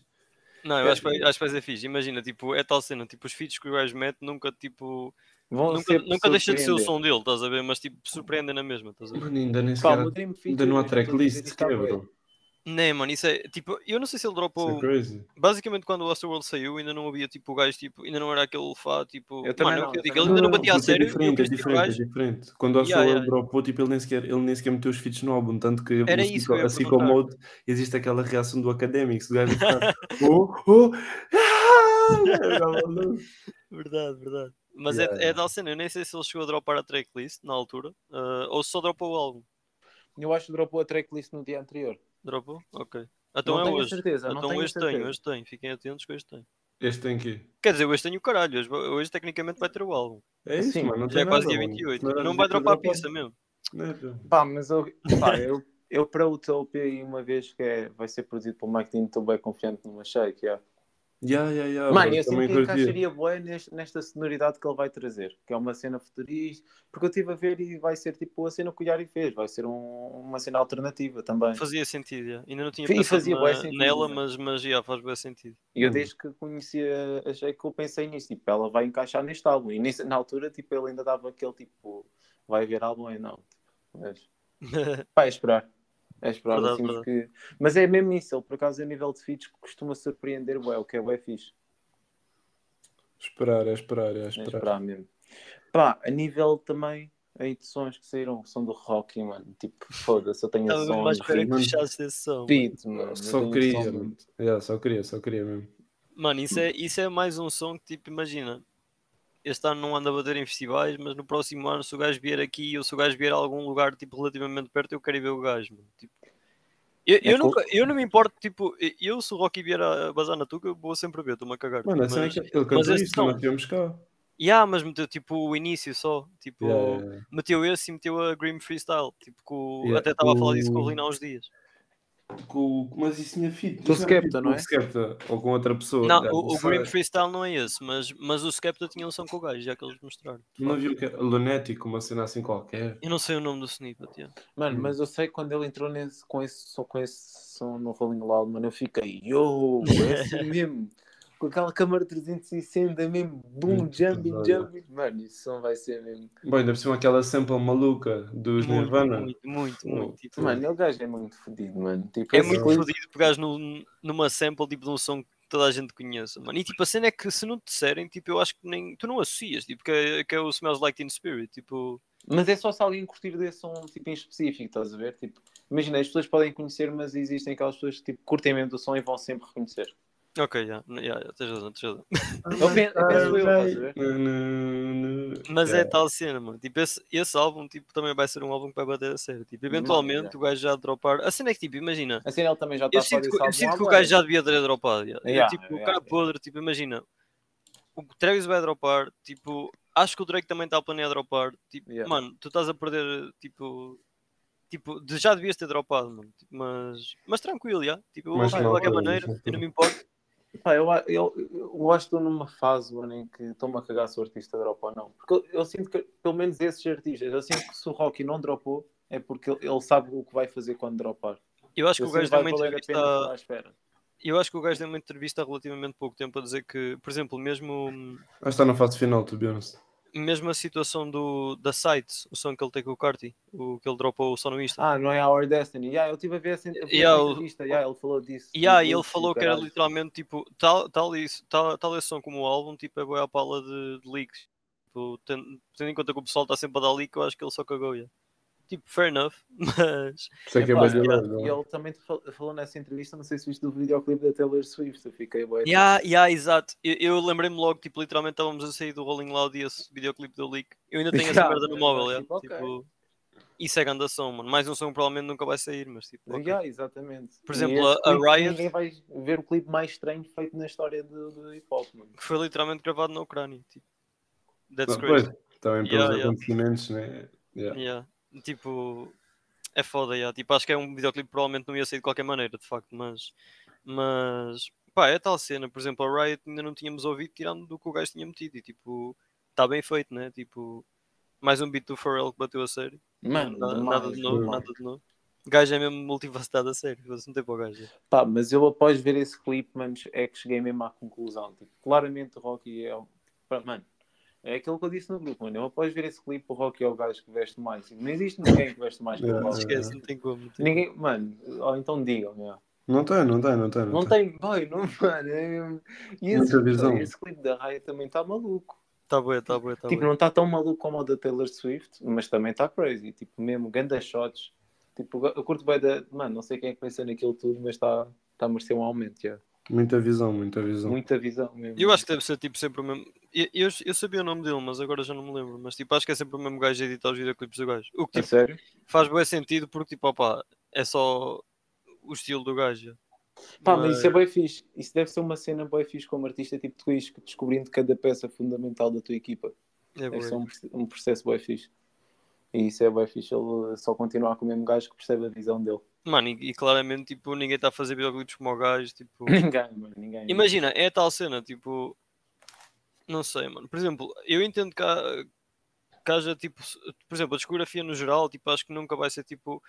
Não, eu É. acho que, vai, acho que vai ser fixe. Imagina, tipo, é tal cena, tipo, os feats que o gajo mete nunca, tipo, Vão nunca, nunca deixa de ser o som dele, estás a ver? Mas, tipo, surpreendem na mesma, estás a ver? Mano, ainda nem sequer. Ainda não há tracklist, que é, bro? Nem, mano, isso é, tipo, eu não sei se ele dropou... é. Basicamente, quando o World saiu, ainda não havia, tipo, o gajo, tipo, ainda não era aquele fá, tipo... Eu mano, é não, o eu digo, também ele ainda não Não, batia a porque sério, É diferente, é o diferente, é diferente. Quando o Yeah, yeah, yeah. dropou, tipo, ele nem sequer, ele nem sequer meteu os feats no álbum, tanto que Era o isso que eu Sicko- ia a Sicko perguntar. Mode existe aquela reação do Academics, do gajo ficar, oh, oh, ah. Verdade, verdade. Mas Yeah, é, é tal cena, eu nem sei se ele chegou a dropar a tracklist na altura, ah, ou se só dropou o álbum. Eu acho que dropou a tracklist no dia anterior. Dropou? Ok. Então Não é tenho hoje. certeza, não então tenho hoje tem, certeza. hoje tem. Fiquem atentos que hoje tem. Este tem que Quer dizer, hoje tenho o caralho. Hoje, hoje tecnicamente vai ter o álbum. É isso, Sim, mano. Não Já é tem quase nada, dia mano. 28. era Não dia vai para dropar a pista mesmo. Não é. Pá, mas eu, pá, eu, eu para o Utopia, uma vez que é, vai ser produzido pelo Mike Dean, estou bem confiante numa shake. Yeah. Yeah, yeah, yeah, Mano, eu sinto que encaixaria bué neste, nesta sonoridade que ele vai trazer, que é uma cena futurista, porque eu estive a ver e vai ser tipo a cena que o Yari fez, vai ser um- uma cena alternativa também. Fazia sentido, já. Ainda não tinha pensado fazia na- sentido, nela, né? mas, mas já faz bem sentido. E eu Hum. desde que conhecia a eu pensei nisso, tipo, ela vai encaixar neste álbum. E nesse- na altura, tipo, ele ainda dava aquele tipo, vai haver álbum ou não. Mas, pá, é esperar. É esperar, assim, porque... Mas é mesmo isso, ele por acaso a nível de feats costuma surpreender, o que é bué fixe. Esperar, é esperar, é É esperar. esperar mesmo. Pá, a nível também aí de sons que saíram, som do rock, mano. Tipo, foda-se, eu tenho mesmo à sons, espera que puxasse esse som. mano. beat, mano. eu Só queria, som- mano. Yeah, só queria, só queria mesmo. Mano, isso é, isso é mais um som que, tipo, imagina. Este ano não anda a bater em festivais, mas no próximo ano, se o gajo vier aqui ou se o gajo vier a algum lugar, tipo, relativamente perto, eu quero ir ver o gajo, mano. Tipo, eu, eu, É nunca, eu não me importo, tipo, eu se o Rocky vier a bazar na tuga, eu vou sempre ver, estou-me a cagar. Mano, a tipo, cena é mas, ele cantou isso, nós tivemos cá. yeah, mas meteu tipo o início só, tipo, Yeah, yeah, yeah. meteu esse e meteu a Grim Freestyle, tipo, até estava a falar disso com o o- Lina há uns dias. Com, mas isso tinha fit. Com o Skepta, não com é? o Skepta, ou com outra pessoa. Não, já, o, o. Grim Freestyle não é esse, mas, mas o Skepta tinha um som com o gajo, já que eles mostraram. Não viu que Lunético, uma cena assim qualquer. Eu não sei o nome do snippet, yeah. Mano, Hum. mas eu sei que quando ele entrou nesse, com, esse, som- com esse som no Rolling Loud, mano, eu fiquei, yo, é assim mesmo. Com aquela câmara 360 mesmo, boom, jumping, jumping. Mano, isso som vai ser mesmo. Bom, ainda por cima aquela sample maluca dos Muito, Nirvana. muito, muito, Oh, muito. Tipo, Mano, o gajo é muito fodido, mano. Tipo, é muito clipe- fodido pegares no, numa sample tipo, de um som que toda a gente conheça, mano. E tipo, a cena é que se não te disserem, tipo, eu acho que nem. Tu não associas, tipo, que é, que é o Smells Like Teen Spirit, tipo. Mas é só se alguém curtir desse som tipo, em específico, estás a ver? Tipo, imagina, as pessoas podem conhecer, mas existem aquelas pessoas que tipo, curtem mesmo do som e vão sempre reconhecer. Ok, já, yeah, yeah, tens razão, tens razão. Eu penso, eu penso eu, estás a ver? Mas é tal cena, mano. Tipo, esse, esse álbum tipo, também vai ser um álbum que vai bater a sério. Tipo, eventualmente yeah. o gajo já dropar. A cena é que, tipo, imagina. Assim ele também já está Eu a fazer sinto, que, eu sinto que o gajo já devia ter dropado. já. Yeah, tipo, o cara yeah. podre, tipo, imagina. O Travis vai dropar, tipo, acho que o Drake também está a planear dropar. Tipo, Yeah. mano, tu estás a perder, tipo. Tipo, já devias ter dropado, mano. Tipo, mas, mas tranquilo, já. Tipo, eu vou de não, qualquer maneira, eu não não. me importo. Pá, eu, eu, eu acho que estou numa fase mano, em que estou-me a cagar se o artista dropa ou não. Porque eu, eu sinto que, pelo menos esses artistas, eu sinto que se o Rocky não dropou, é porque ele, ele sabe o que vai fazer quando dropar. Eu acho que Eu o gajo deu uma entrevista. espera. Eu acho que o gajo deu uma entrevista há relativamente pouco tempo a dizer que, por exemplo, mesmo. Acho que está na fase final, to be honest. Mesmo a situação do, da Sites, o som que ele tem com o Carti, o que ele dropou só no Insta. Ah, não é Our Destiny. Yeah, eu estive a ver essa, Yeah, o- entrevista. Yeah, ele falou disso. Yeah, do e ele falou que era literalmente tipo, tal, tal, isso, tal, tal esse som como o álbum, tipo, é boa a pala de, de leaks. Tipo, tendo, tendo em conta que o pessoal está sempre a dar leak, eu acho que ele só cagou. Yeah. Tipo, fair enough, mas Sei que é yeah, gelado, E ele também fal- falou nessa entrevista, não sei se viste do videoclipe da Taylor Swift, eu fiquei bué. Yeah, yeah, exato. Eu, eu lembrei-me logo, tipo, literalmente estávamos a sair do Rolling Loud e esse videoclipe do leak. Eu ainda tenho essa Yeah, merda no móvel, yeah. tipo, tipo, isso é grande som, mano. Mais um som provavelmente nunca vai sair, mas tipo. ok. Yeah, exatamente. Por E exemplo, a- a Riot- Ninguém vai ver o clipe mais estranho feito na história do, do hip hop, mano. Que foi literalmente gravado na Ucrânia. Tipo. That's Não, pois, crazy. também pelos Yeah, yeah. acontecimentos, né? Yeah. Yeah. Tipo, é foda, yeah. tipo, acho que é um videoclipe que provavelmente não ia sair de qualquer maneira, de facto, mas, mas pá, é tal cena, por exemplo, a Riot ainda não tínhamos ouvido tirando do que o gajo tinha metido e tipo, está bem feito, né? Tipo, mais um beat do Pharrell que bateu a sério, Mano, nada, demais, nada de novo, demais. nada de novo. O gajo é mesmo multifacetado a sério, não tem para o gajo. Pá, mas eu após ver esse clipe, mano, é que cheguei mesmo à conclusão. Tipo, claramente o Rocky é pá, Mano, é aquilo que eu disse no grupo, mano. Eu após ver esse clipe, o Rocky é o gajo que veste mais. Não existe ninguém que veste mais que o. Esquece, não tem como. não tem Ninguém, mano, ou então digam, yeah. Não tem, não tem, não tem. não tem, boy, não, mano. É... E esse, Muita visão. esse clipe da Raya também está maluco. Tá bom, tá bom, tá tipo, não está tão maluco como o da Taylor Swift, mas também está crazy. Tipo, mesmo, ganda shots. Tipo, eu curto bem da. Mano, não sei quem é que pensa naquilo tudo, mas está tá a merecer um aumento, já. Muita visão, muita visão. Muita visão mesmo. Eu acho que deve ser tipo sempre o mesmo. Eu, eu, sabia o nome dele, mas agora já não me lembro. Mas tipo, acho que é sempre o mesmo gajo a editar os videoclipes do gajo. O que A tipo, sério? faz bem sentido porque tipo, opá, é só o estilo do gajo. Pá, mas isso é bem fixe. Isso deve ser uma cena bem fixe como artista, tipo tu descobrindo cada peça fundamental da tua equipa. É Deve bué. ser um, um processo bem fixe. E isso é bem fixe. Ele só continuar com o mesmo gajo que percebe a visão dele. Mano, e, e claramente tipo, ninguém está a fazer videoclipes como o gajo. Tipo... Ninguém, mano, ninguém. Imagina, é a tal cena, tipo. Não sei, mano. Por exemplo, eu entendo que, há, que haja tipo. Por exemplo, a discografia no geral, tipo, acho que nunca vai ser tipo.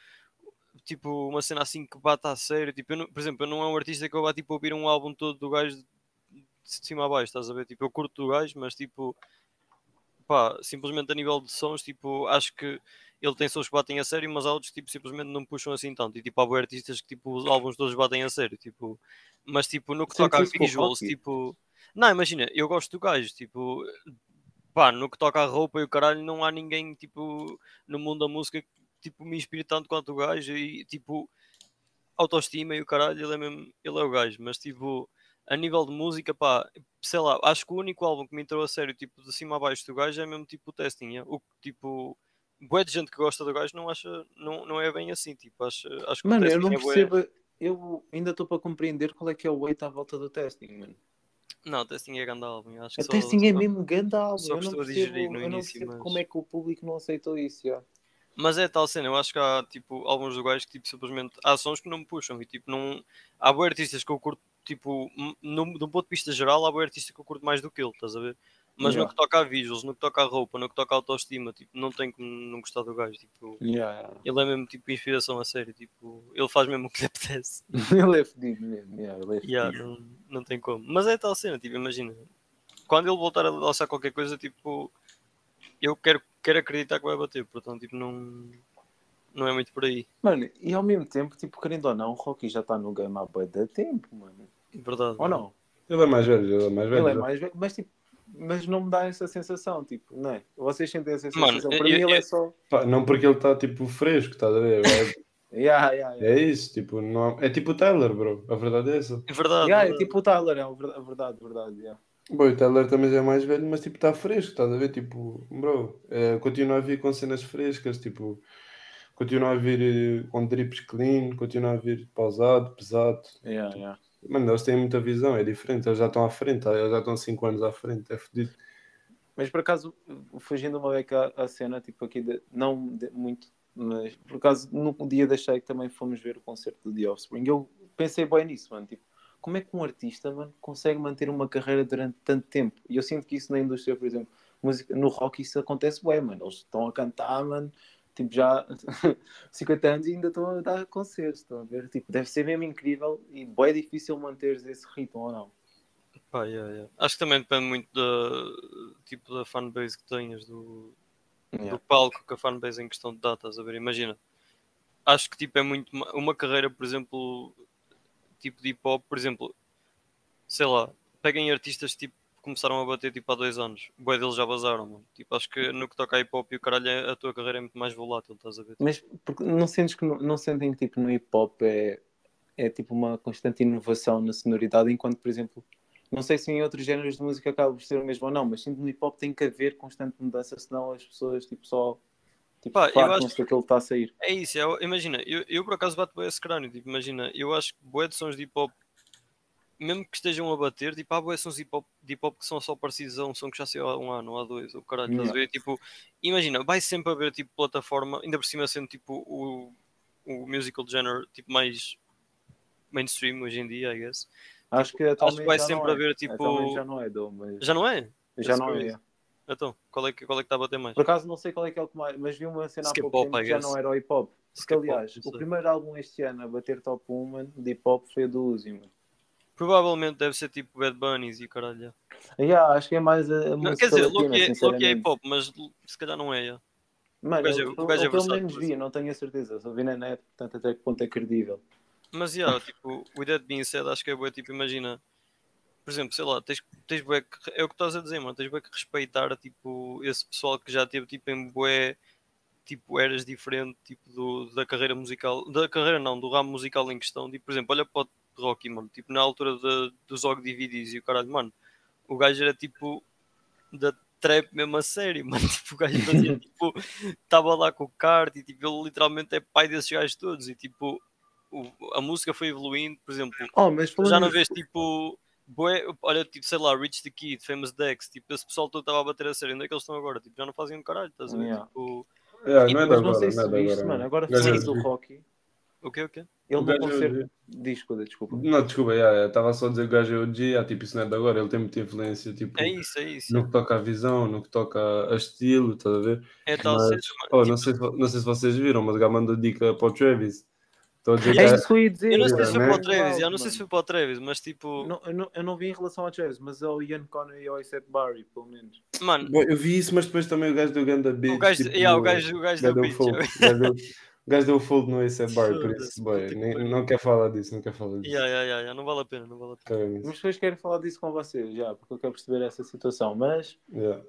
Tipo, uma cena assim que bata a sério. Tipo, não- por exemplo, eu não é um artista que eu vá tipo ouvir um álbum todo do gajo de cima a baixo, estás a ver? Tipo, eu curto do gajo, mas tipo. Pá, simplesmente a nível de sons, tipo, acho que ele tem sons que batem a sério, mas há outros tipo, simplesmente não puxam assim tanto. E tipo, há artistas que tipo, os álbuns todos batem a sério, tipo, mas tipo, no que Sentes toca a visuals, tipo, não, imagina, eu gosto do gajo, tipo, pá, no que toca a roupa e o caralho, não há ninguém tipo no mundo da música que tipo, me inspire tanto quanto o gajo e tipo, autoestima e o caralho, ele é mesmo, ele é o gajo, mas tipo, a nível de música, pá, sei lá, acho que o único álbum que me entrou a sério, tipo, de cima a baixo do gajo é mesmo tipo o testing, é? o que tipo. Boa de gente que gosta do gajo não acha, não, não é bem assim, tipo, acho, acho que Mano, eu não é percebo. Eu ainda estou para compreender qual é que é o weight à volta do testing, mano. Não, o testing é grande álbum, eu acho que O testing é mesmo grande álbum. só Eu não percebo, não início, percebo mas- como é que o público não aceitou isso. já. Mas é tal cena, eu acho que há tipo alguns gajo que tipo, simplesmente há sons que não me puxam e tipo não. Há boas artistas que eu curto, tipo, no, de um ponto de vista geral, há boas artistas que eu curto mais do que ele, estás a ver? Mas no Yeah. que toca a visuals, no que toca a roupa, no que toca a autoestima, tipo, não tem como não gostar do gajo. Tipo, Yeah, yeah. ele é mesmo tipo inspiração a sério, tipo, ele faz mesmo o que lhe apetece. ele é fedido mesmo. Yeah, ele é fedido. não, não tem como. Mas é tal cena, tipo, imagina, quando ele voltar a lançar qualquer coisa, tipo, eu quero, quero acreditar que vai bater, portanto, tipo, não, não é muito por aí. Mano, e ao mesmo tempo, tipo, querendo ou não, o Rocky já está no game há bué de tempo, mano. Verdade. Ou não? Ele é mais velho, ele é mais velho. Ele é mais velho, mas tipo, mas não me dá essa sensação, tipo, não é? Vocês sentem essa Mano, sensação? Para eu- mim ele eu- é só. Pá, não porque ele está tipo fresco, estás a ver? É, Yeah, yeah, yeah. é isso, tipo, não, é tipo o Tyler, bro. A verdade é essa. É verdade. Yeah, é tipo o Tyler, é a verdade, verdade, yeah. Bom, o Tyler também já é mais velho, mas tipo, está fresco, estás a ver? Tipo, bro, é, continua a vir com cenas frescas, tipo, continua a vir eh, com drips clean, continua a vir pausado, pesado. Yeah, yeah. Mano, eles têm muita visão, é diferente, eles já estão à frente, eles já estão 5 anos à frente, é fodido. Mas por acaso, fugindo uma beca à cena, tipo aqui, de- não de- muito, mas por acaso, no dia da Shake também fomos ver o concerto do The Offspring. Eu pensei bem nisso, mano. Tipo, como é que um artista, mano, consegue manter uma carreira durante tanto tempo? E eu sinto que isso na indústria, por exemplo, música, no rock, isso acontece bem, mano. Eles estão a cantar, mano, tipo, já 50 anos e ainda estão a dar concertos, estão a ver? Tipo, deve ser mesmo incrível e bem difícil manteres esse ritmo ou não. Pá, yeah, yeah. Acho que também depende muito da, tipo, da fanbase que tenhas, do, do Yeah. palco que a fanbase em questão de estás a ver? Imagina. Acho que tipo, é muito. ma- Uma carreira, por exemplo, tipo de hip hop, por exemplo, sei lá, peguem artistas tipo começaram a bater tipo há dois anos, o deles já vazaram, mano. Tipo, acho que no que toca a hip hop e o caralho, a tua carreira é muito mais volátil, estás a ver? Mas porque não sentes que não, não sentem que tipo no hip hop é, é tipo uma constante inovação na sonoridade, enquanto por exemplo, não sei se em outros géneros de música acaba por ser o mesmo ou não, mas sinto que no hip hop tem que haver constante mudança, senão as pessoas tipo só Tipo, Pá, eu acho- que está a sair. É isso, é- imagina, eu, eu por acaso bato bem esse crânio, tipo, imagina, eu acho que bué de sons de hip hop, mesmo que estejam a bater, tipo, há de sons de hip hop, de hip -hop que são só parecidos a um som que já saiu há um ano, há dois, ou caralho, estás a ver? Tipo, imagina, vai sempre haver tipo plataforma, ainda por cima sendo tipo o, o musical genre tipo mais mainstream hoje em dia, I guess. Acho que atualmente vai já sempre é. haver, tipo- já não é, Dom, mas Já não é? já não é. Então, qual é que qual é que está a bater mais? Por acaso não sei qual é que é o que mais, mas vi uma cena há pouco tempo que já não era o hip hop. Porque aliás, o primeiro álbum este ano a bater top 1 mano, de hip hop foi o do Uzi, mano. Provavelmente deve ser tipo Bad Bunnies e caralho. Yeah, acho que é mais a, Não, quer dizer, Loki é, Loki é hip hop, mas se calhar não é. já. Mano, O é- eu- é eu pelo menos vi, assim. não tenho a certeza. Só vi na net, portanto até que ponto é credível. Mas yeah, tipo, o Dead Being Said acho que é bué, tipo, imagina, por exemplo, sei lá, tens, tens bué que, é o que estás a dizer, mano, tens bué que respeitar, tipo, esse pessoal que já teve, tipo, em bué, tipo, eras diferente, tipo, do, da carreira musical, da carreira não, do ramo musical em questão, tipo, por exemplo, olha para o Rocky, mano, tipo, na altura de, dos Og DVDs e o caralho, mano, o gajo era, tipo, da trap mesmo a sério, mano, tipo, o gajo fazia, tipo, estava lá com o kart e, tipo, ele literalmente é pai desses gajos todos e, tipo, o- a música foi evoluindo, por exemplo, Oh, já não vês tipo, bué, olha, tipo, sei lá, Rich the Kid, Famous Dex, tipo, esse pessoal todo estava a bater a sério, onde é que eles estão agora? Tipo, já não fazem um caralho, estás a ver? Yeah. Tipo, Yeah, não é de Mas não agora, sei se não é de viste, agora. mano. Agora é- do Rocky, o quê, o quê? ele o no gajo é. Diz, desculpa. Não, desculpa, estava só a dizer que o gajo é OG, ah, tipo, isso não é de agora, ele tem muita influência, tipo, É isso, é isso. no que toca a visão, no que toca a estilo, estás a ver? É tal Mas, cena, oh, mano. não, Tipo, sei, não sei se vocês viram, mas o gajo mandou dica para o Travis. Estou a dizer É é- isso que eu ia dizer. eu não sei se foi para o Travis, eu não sei se foi para o Travis, mas tipo, Não, eu, não, eu não vi em relação ao Travis, mas ao Ian Connor e ao A$AP Barry, pelo menos. mano, Bom, eu vi isso, mas depois também o gajo deu ganda beat. o gajo, tipo, yeah, o gajo, o gajo gajo beat. O gajo deu- fold no ASAP Bar, por isso, boy, nem- não quer falar disso, não quer falar disso. Yeah, yeah, yeah, yeah, não vale a pena, não vale a pena. Nisso. Mas depois quero falar disso com vocês, já, porque eu quero perceber essa situação. Mas, Yeah.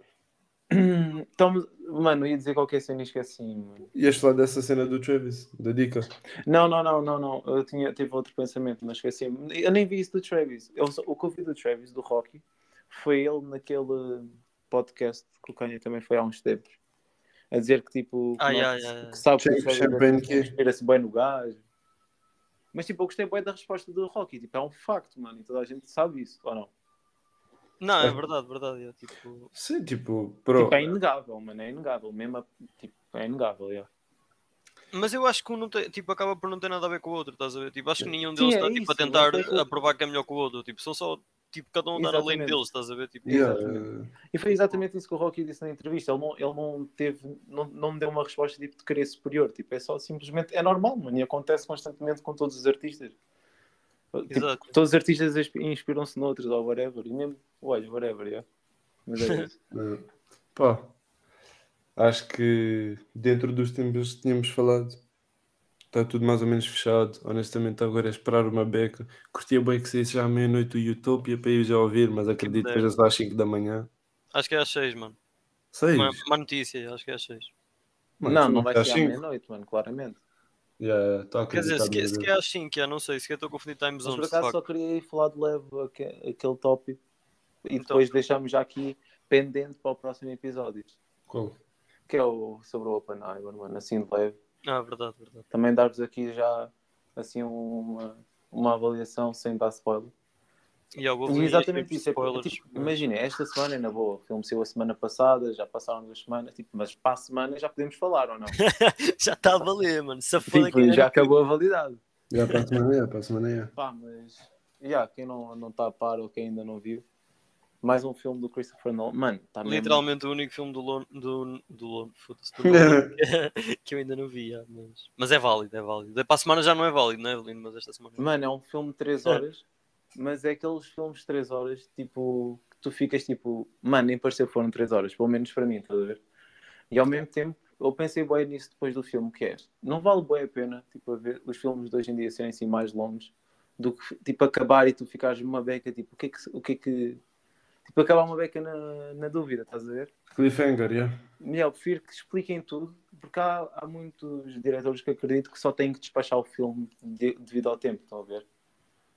então, mano, ia dizer qualquer cena e esqueci, mano. Ias falar dessa cena do Travis, da dica. Não, não, não, não, não. Eu tinha, tive outro pensamento, mas esqueci. Eu nem vi isso do Travis. Eu só- o que eu vi do Travis, do Rocky, foi ele naquele podcast que o Kanye também foi há uns tempos. A dizer que tipo. Ah, que não- yeah, yeah. que sabe que inspira-se bem no gajo. Mas tipo, eu gostei bem da resposta do Rocky. Tipo, é um facto, mano. E toda a gente sabe isso, ou não? Não, é verdade, verdade. é, tipo, Sim, tipo, bro, Tipo, é inegável, mano. É inegável. Mesmo, a- tipo, é inegável, yeah. Mas eu acho que um não tem, tipo, acaba por não ter nada a ver com o outro, estás a ver? Tipo, acho que nenhum Sim, deles é está tipo, a isso, tentar mas é que- a provar que é melhor que o outro. Tipo, são só tipo, cada um andar além deles, estás a ver? Tipo, yeah. E foi exatamente isso que o Rocky disse na entrevista. Ele não, ele não teve, não, não me deu uma resposta tipo, de querer superior. Tipo, é só simplesmente, é normal, mano. E acontece constantemente com todos os artistas. Tipo, Exato. todos os artistas insp- inspiram-se noutros ou whatever. E mesmo, olha, whatever, yeah. Mas é isso. É. Pá, acho que dentro dos tempos que tínhamos falado, está tudo mais ou menos fechado. Honestamente, agora é esperar uma beca. Curtia bem que saísse já à meia-noite o Utopia para eu já ouvir, mas acredito que dera. seja só às 5 da manhã. acho que é às 6, mano. Seis? Uma, uma notícia, acho que é às 6. Mano, não, não vai às ser à cinco? meia-noite, mano, claramente. Yeah, tá Quer dizer, se que, se que é às 5, já não sei, se que estou a confundir time Mas por acaso só queria ir falar de leve aque- aquele tópico e Então. depois deixamos já aqui pendente para o próximo episódio. Qual? Que é o sobre o Oppenheimer, mano, assim de leve. Ah, verdade, verdade. também dar-vos aqui já assim uma, uma avaliação sem dar spoiler. E exatamente isso. É, tipo, mas- imagina, esta semana é na boa. O filme saiu a semana passada, já passaram duas semanas, tipo, mas para a semana já podemos falar ou não? já está a valer, mano. Se a foda tipo, já acabou a validade. Já para a semana, é, para a semana é. Pá, mas já, quem não está não tá a par ou quem ainda não viu, mais um filme do Christopher Nolan. Mano, mesmo. Literalmente o único filme do Lon, do, do Lon, do que eu ainda não vi, já, mas, mas é válido, é válido. Para a semana já não é válido, não é, Evelino? Mas esta semana. Mano, é um filme de 3 É. horas, mas é aqueles filmes de 3 horas, tipo, que tu ficas tipo, mano, nem pareceu que foram 3 horas, pelo menos para mim, estás a ver? E ao mesmo tempo, eu pensei bem nisso depois do filme, que é, não vale bem a pena, tipo, a ver os filmes de hoje em dia serem assim mais longos, do que, tipo, acabar e tu ficares numa beca, tipo, o que é que, o que, é que tipo, acabar uma beca na, na dúvida, estás a ver? Cliffhanger, yeah. E eu prefiro que expliquem tudo, porque há, há muitos diretores que acredito que só têm que despachar o filme de- devido ao tempo, estão a ver?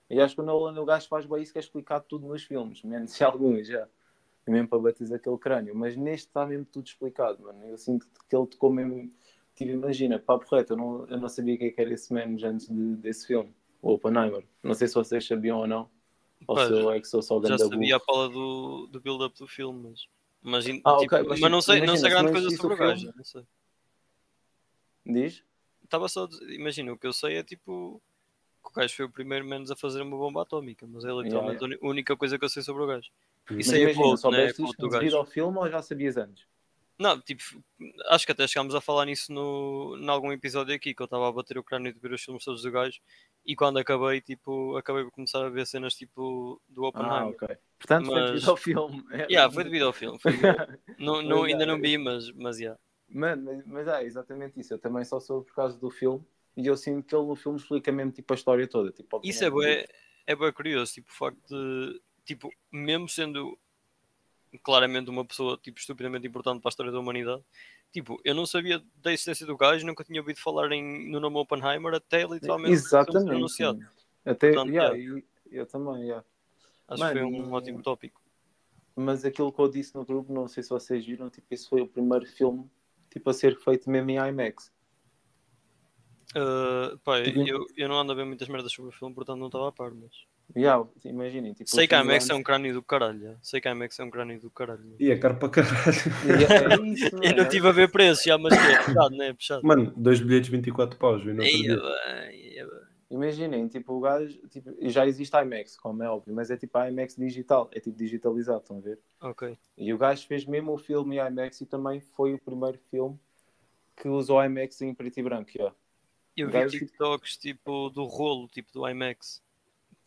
E acho que o Nolan, o gajo faz bem isso, que é explicar tudo nos filmes, menos em alguns já. E mesmo para bater aquele crânio. Mas neste está mesmo tudo explicado, mano. Eu sinto que ele tocou mesmo tipo, imagina, papo reto, eu não, eu não sabia quem é era esse menos antes de- desse filme, o Oppenheimer. Não sei se vocês sabiam ou não. Pá, Já sabia a pala do, do build-up do filme, mas. Mas, Ah, tipo, ok, mas, mas, não sei, não imagina, sei se grande não coisa sobre o gajo. Não sei. Diz? Estava só imagina, o que eu sei é tipo que o gajo foi o primeiro menos a fazer uma bomba atómica, mas é literalmente a uni- a única coisa que eu sei sobre o gajo. Mas Isso Mas aí é quote, né? É quote do gajo. ao filme ou já sabias antes? Não, tipo, acho que até chegámos a falar nisso no, em algum episódio aqui, que eu estava a bater o crânio de ver os filmes todos do gajo, e quando acabei, tipo, acabei por começar a ver cenas tipo do Ah, Oppenheimer. ok. Portanto, foi Mas- devido ao filme. É. Yeah, foi devido ao filme. Foi não, não, ainda não yeah, vi, mas, mas yeah. Mano, mas, mas é exatamente isso. Eu também só soube por causa do filme e eu sinto que ele no filme explica mesmo tipo, a história toda. Tipo, Isso é bem, é bem curioso, tipo, o facto de, tipo, mesmo sendo claramente uma pessoa, tipo, estupidamente importante para a história da humanidade, tipo, eu não sabia da existência do gajo, nunca tinha ouvido falar em, no nome Oppenheimer até literalmente Exatamente. anunciado. Até, Portanto, yeah, yeah. e- eu também, yeah. Acho que foi um ótimo tópico. Mas aquilo que eu disse no grupo, não sei se vocês viram, tipo, esse foi o primeiro filme tipo, a ser feito mesmo em IMAX. Uh, pá, eu, eu não ando a ver muitas merdas sobre o filme, portanto não estava a par, mas... Yeah, imaginem. Tipo, Sei que a IMAX é um crânio do caralho, sei que a IMAX é um crânio do caralho. E é caro para caralho. Yeah, é isso, Eu não estive a ver preços, já, mas é puxado, não é? Puxado. Mano, dois bilhetes 24 paus, ei, bem. Imaginem, tipo, o gajo, tipo, já existe IMAX, como é óbvio, mas é tipo IMAX digital, é tipo digitalizado, estão a ver? Ok. E o gajo fez mesmo o filme IMAX e também foi o primeiro filme que usou IMAX em preto e branco, yeah. Eu vi Gajo- TikToks tipo do rolo, tipo do IMAX,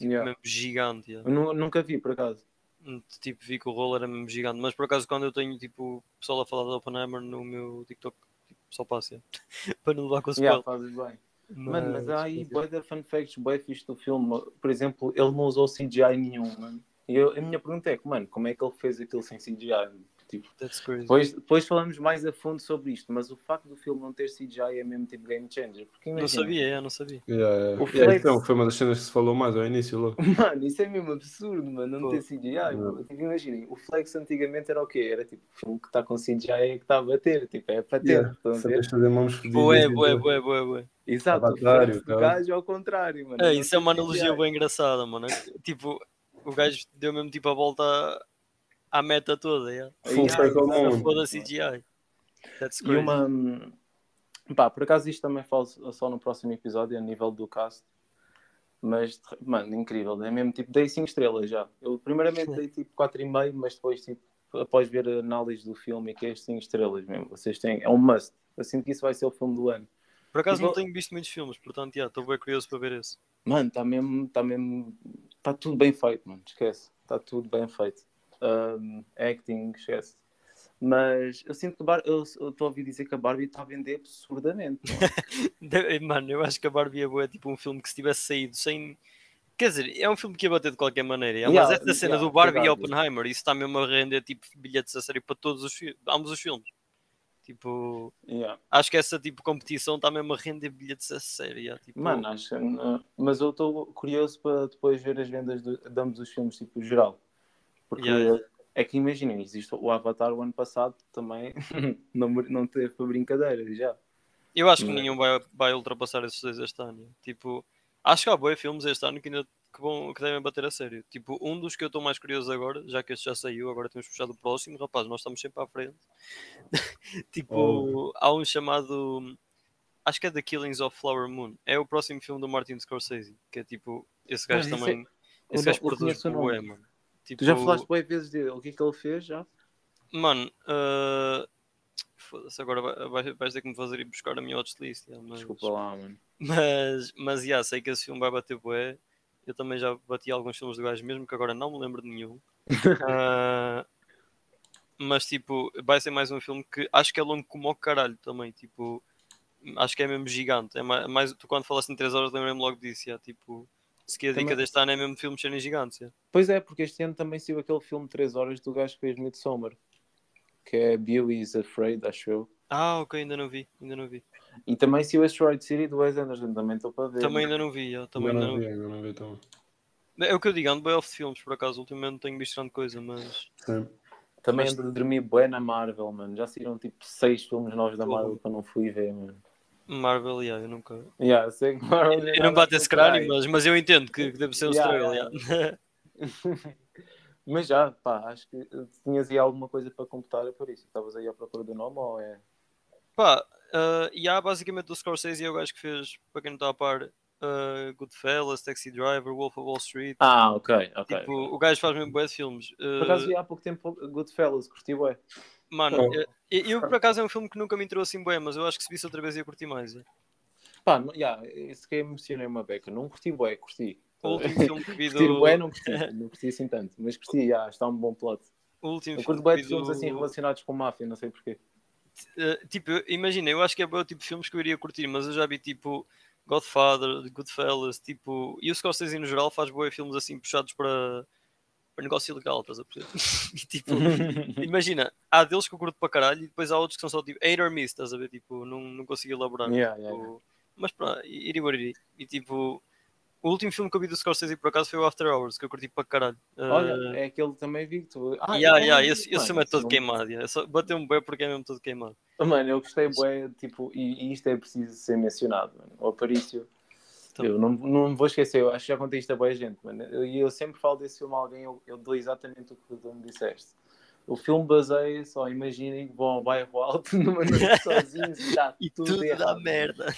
Yeah. mesmo gigante. já. Eu nu- nunca vi, por acaso. Hum, Tipo, vi que o rolo era mesmo gigante, mas por acaso quando eu tenho tipo pessoal a falar do Oppenheimer no meu TikTok, tipo, só passa para não levar com o Yeah, fazes bem. Mano, mas há aí de fun facts, bué fixe do filme. Por exemplo, ele não usou CGI nenhum, mano. E eu- a minha pergunta é, mano, como é que ele fez aquilo sem CGI? Tipo, That's crazy. depois, depois falamos mais a fundo sobre isto, mas o facto do filme não ter CGI é mesmo tipo game changer. Porque Não imagina, sabia, eu não sabia. Yeah, yeah. O Yeah, flex- então, foi uma das cenas que se falou mais ao início logo. Mano, isso é mesmo absurdo, mano, não Pô. ter CGI. Mano. Tipo, imaginem, o Flex antigamente era o quê? Era tipo, o filme que está com CGI é que está a bater, tipo, é para ter, Yeah. fazer mãos e- bué, bué, bué, bué. Exato, o Flex do cara. gajo é ao contrário, mano. É, não isso é uma analogia bem engraçada, mano. Tipo, o gajo deu mesmo tipo a volta à meta toda. Yeah. Full circle moment. Foda CGI. That's E uma. Pá, por acaso isto também falo só no próximo episódio, a nível do cast. Mas, mano, incrível. É mesmo tipo, dei 5 estrelas já. Eu primeiramente dei tipo 4,5, mas depois, tipo, após ver a análise do filme, que é 5 estrelas mesmo. Vocês têm. É um must. Eu sinto que isso vai ser o filme do ano. Por acaso não tenho visto muitos filmes, portanto, yeah, estou bem curioso para ver esse. Mano, está mesmo. Está mesmo. Está tudo bem feito, mano. Esquece. Está tudo bem feito. Um, acting, esquece. Mas eu sinto que Bar... eu estou a ouvir dizer que a Barbie está a vender absurdamente. mano. De- Mano, eu acho que a Barbie é boa, é tipo um filme que se tivesse saído sem. Quer dizer, é um filme que ia bater de qualquer maneira. yeah, Yeah, mas essa cena yeah, do Barbie e. Oppenheimer, isso está mesmo a render tipo bilhetes a sério para todos os filmes, ambos os filmes. Tipo, Yeah. acho que essa tipo competição está mesmo a render bilhetes a sério. tipo, Mano, acho, uh, mas eu estou curioso para depois ver as vendas de, de ambos os filmes, tipo, geral. Porque Yeah. é que imaginem, existe o Avatar o ano passado também não, não teve para brincadeira já. Eu acho que Não é? nenhum vai, vai ultrapassar esses dois este ano. Tipo, acho que há boi filmes este ano que ainda que, vão, que devem bater a sério. Tipo, um dos que eu estou mais curioso agora, já que este já saiu, agora temos puxado o próximo, rapaz, nós estamos sempre à frente. tipo, Óbvio. há um chamado. Acho que é The Killings of Flower Moon. É o próximo filme do Martin Scorsese. Que é tipo, esse gajo Mas também. eu Esse gajo produz bué, mano. Tipo, Tu já falaste bem vezes dele, o que é que ele fez já? Mano, ah, foda-se, agora vai- vais, vais ter que me fazer ir buscar a minha watchlist. yeah, mas... Desculpa lá, mano. Mas, mas yeah, sei que esse filme vai bater bué. Eu também já bati alguns filmes do gajo mesmo, que agora não me lembro de nenhum. Ah, mas tipo, vai ser mais um filme que acho que é longo como o caralho também. Tipo, acho que é mesmo gigante. É mais- tu quando falaste em 3 horas lembrei-me logo disso. yeah, tipo, se que a dica Também- deste ano é mesmo filmes serem gigantes. yeah. Pois é, porque este ano também saiu aquele filme de 3 horas do gajo que fez Midsommar, que é Billy is Afraid, acho eu. Ah, ok, ainda não vi, ainda não vi. E também saiu Asteroid City do Wes Anderson, também estou para ver. Também ainda não vi, yeah, também Ainda não não vi, ainda não vi então. vi. É o que eu digo, ando bem off de filmes, por acaso, ultimamente não tenho visto grande coisa, mas Sim. Também Mas- ando a dormir bué na Marvel, mano. Já saíram tipo seis filmes novos da. Marvel que eu não fui ver, mano. Marvel, yeah, eu nunca. Yeah, sei que Marvel Eu não bato esse crânio, mas, mas eu entendo que, que deve ser um Yeah, struggle. yeah. Mas já, pá, acho que eh, tinhas aí alguma coisa para completar, é por isso. Estavas aí à procura do nome ou é? Pá, uh, e há basicamente o Scorsese é o gajo que fez, para quem não está a par, uh, Goodfellas, Taxi Driver, Wolf of Wall Street. Ah, ok, ok. tipo, o gajo faz mesmo bué de filmes. Uh, Por acaso vi há pouco tempo Goodfellas, curti bué. Mano, Oh. eu, eu, por acaso é um filme que nunca me entrou assim bué, mas eu acho que se visse outra vez ia curtir mais. é. Pá, yeah, isso que emocionei uma beca. Não curti bué, curti. O último filme que vi do... Curtir bué não curti, não curti assim tanto. Mas curti, já, está um bom plot. o último Eu curto bué de vi filmes do- assim relacionados com máfia, não sei porquê. Uh, tipo, imagina, eu acho que é o tipo de filmes que eu iria curtir, mas eu já vi tipo Godfather, Goodfellas, tipo, e o Scorsese no geral faz boa filmes assim puxados para, para negócio ilegal, estás a perceber? e tipo, imagina, há deles que eu curto para caralho e depois há outros que são só tipo hate or miss, estás a ver? Tipo, não, não consigo elaborar. Yeah, tipo, yeah, Mas pronto, iri iri. E tipo, o último filme que eu vi do Scorsese por acaso foi o After Hours, que eu curti para caralho. Olha, Uh, é aquele também vi que tu. Ah, yeah, é, yeah, esse, esse mano, filme é todo não- queimado. Yeah. Bateu-me bem porque é mesmo todo queimado. Mano, eu gostei bué, tipo, e, e isto é preciso ser mencionado, mano. O Aparício, Então. eu não, não me vou esquecer, eu acho que já contei isto a boa gente, mano. E eu, eu sempre falo desse filme a alguém, eu, eu dou exatamente o que tu me disseste. O filme baseia só, imaginem que vão ao bairro alto numa noite sozinhos e está E tudo, tudo dá errado. merda.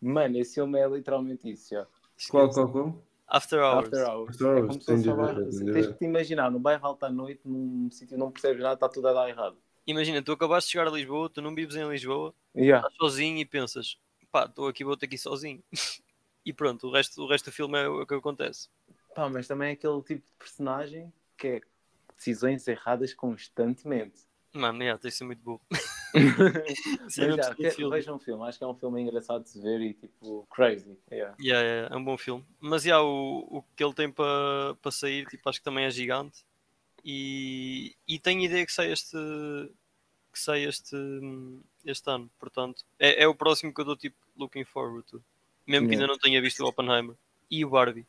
Mano, esse filme é literalmente isso, já. Qual, qual, qual? After Hours. After Hours. After É Hours, como se ao ver, bairro- Tens que te imaginar, no bairro alto à noite, num sítio não percebes nada, está tudo a dar errado. Imagina, tu acabaste de chegar a Lisboa, tu não vives em Lisboa, Yeah. estás sozinho e pensas, pá, estou aqui, vou ter que ir sozinho. e pronto, o resto, o resto do filme é o que acontece. Pá, mas também é aquele tipo de personagem que é decisões erradas constantemente. Mano, yeah, tem de ser muito burro. Mas já, todo que- filme. acho que é um filme engraçado de se ver e tipo, crazy. Yeah. Yeah, yeah, é um bom filme. Mas yeah, o, o que ele tem para para sair, tipo, acho que também é gigante. E, e tenho ideia que sai este que sai este, este ano. Portanto, é, é o próximo que eu dou tipo looking forward to. Mesmo que ainda não tenha visto o Oppenheimer e o Barbie.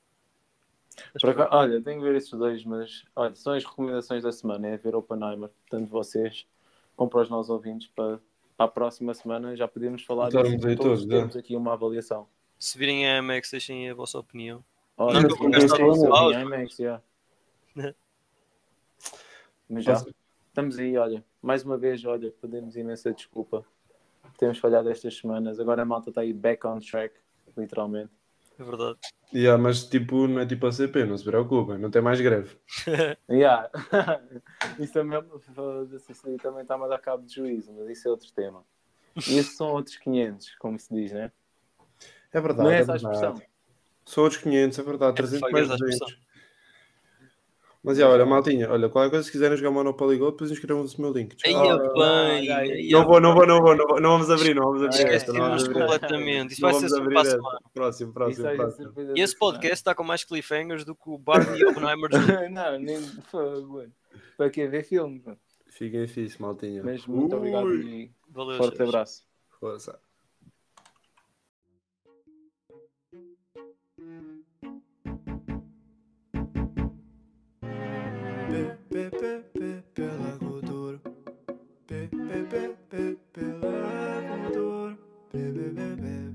Acaso, olha, tenho que ver esses dois, mas olha, são as recomendações da semana, é ver Oppenheimer. Portanto, vocês, como para os nossos ouvintes, para, para a próxima semana já podemos falar disso, aí todos todos, temos aqui uma avaliação. Se virem a IMAX, deixem a vossa opinião. Olha, Não, não, não, sim, IMAX, yeah. Mas já, estamos aí, olha, mais uma vez, olha, pedimos imensa desculpa. Temos falhado estas semanas, agora a malta está aí back on track, literalmente. É verdade. Yeah, mas tipo, não é tipo a CP, não se preocupem, não tem mais greve. Yeah. isso também, aí também está-me a dar cabo de juízo, mas isso é outro tema. Isso são outros 500, como se diz, né? É verdade. Não é é essa a expressão. São outros 500, é verdade, 300 fuck mais essa expressão. 200. Mas já, olha, maltinha, olha, qualquer coisa, se quiserem jogar Monopoly Go, depois inscrevam-se no meu link. Tchau. não, bem, aí Não vou, não vou, não vou, não, vou, não vamos abrir, não vamos abrir esta. Não vamos Esquecemos completamente. Isso Não vai ser abrir para semana. Próximo, Isso próximo, próximo. surpresa Esse podcast está com mais cliffhangers do que o Barbie e Oppenheimer não, nem fogo, mano. Para que ver filmes, mano. Fiquem fixe, maltinha. Mas muito Ui. obrigado e Valeu, forte abraço. Força. pela cultura. p p pela cultura. p p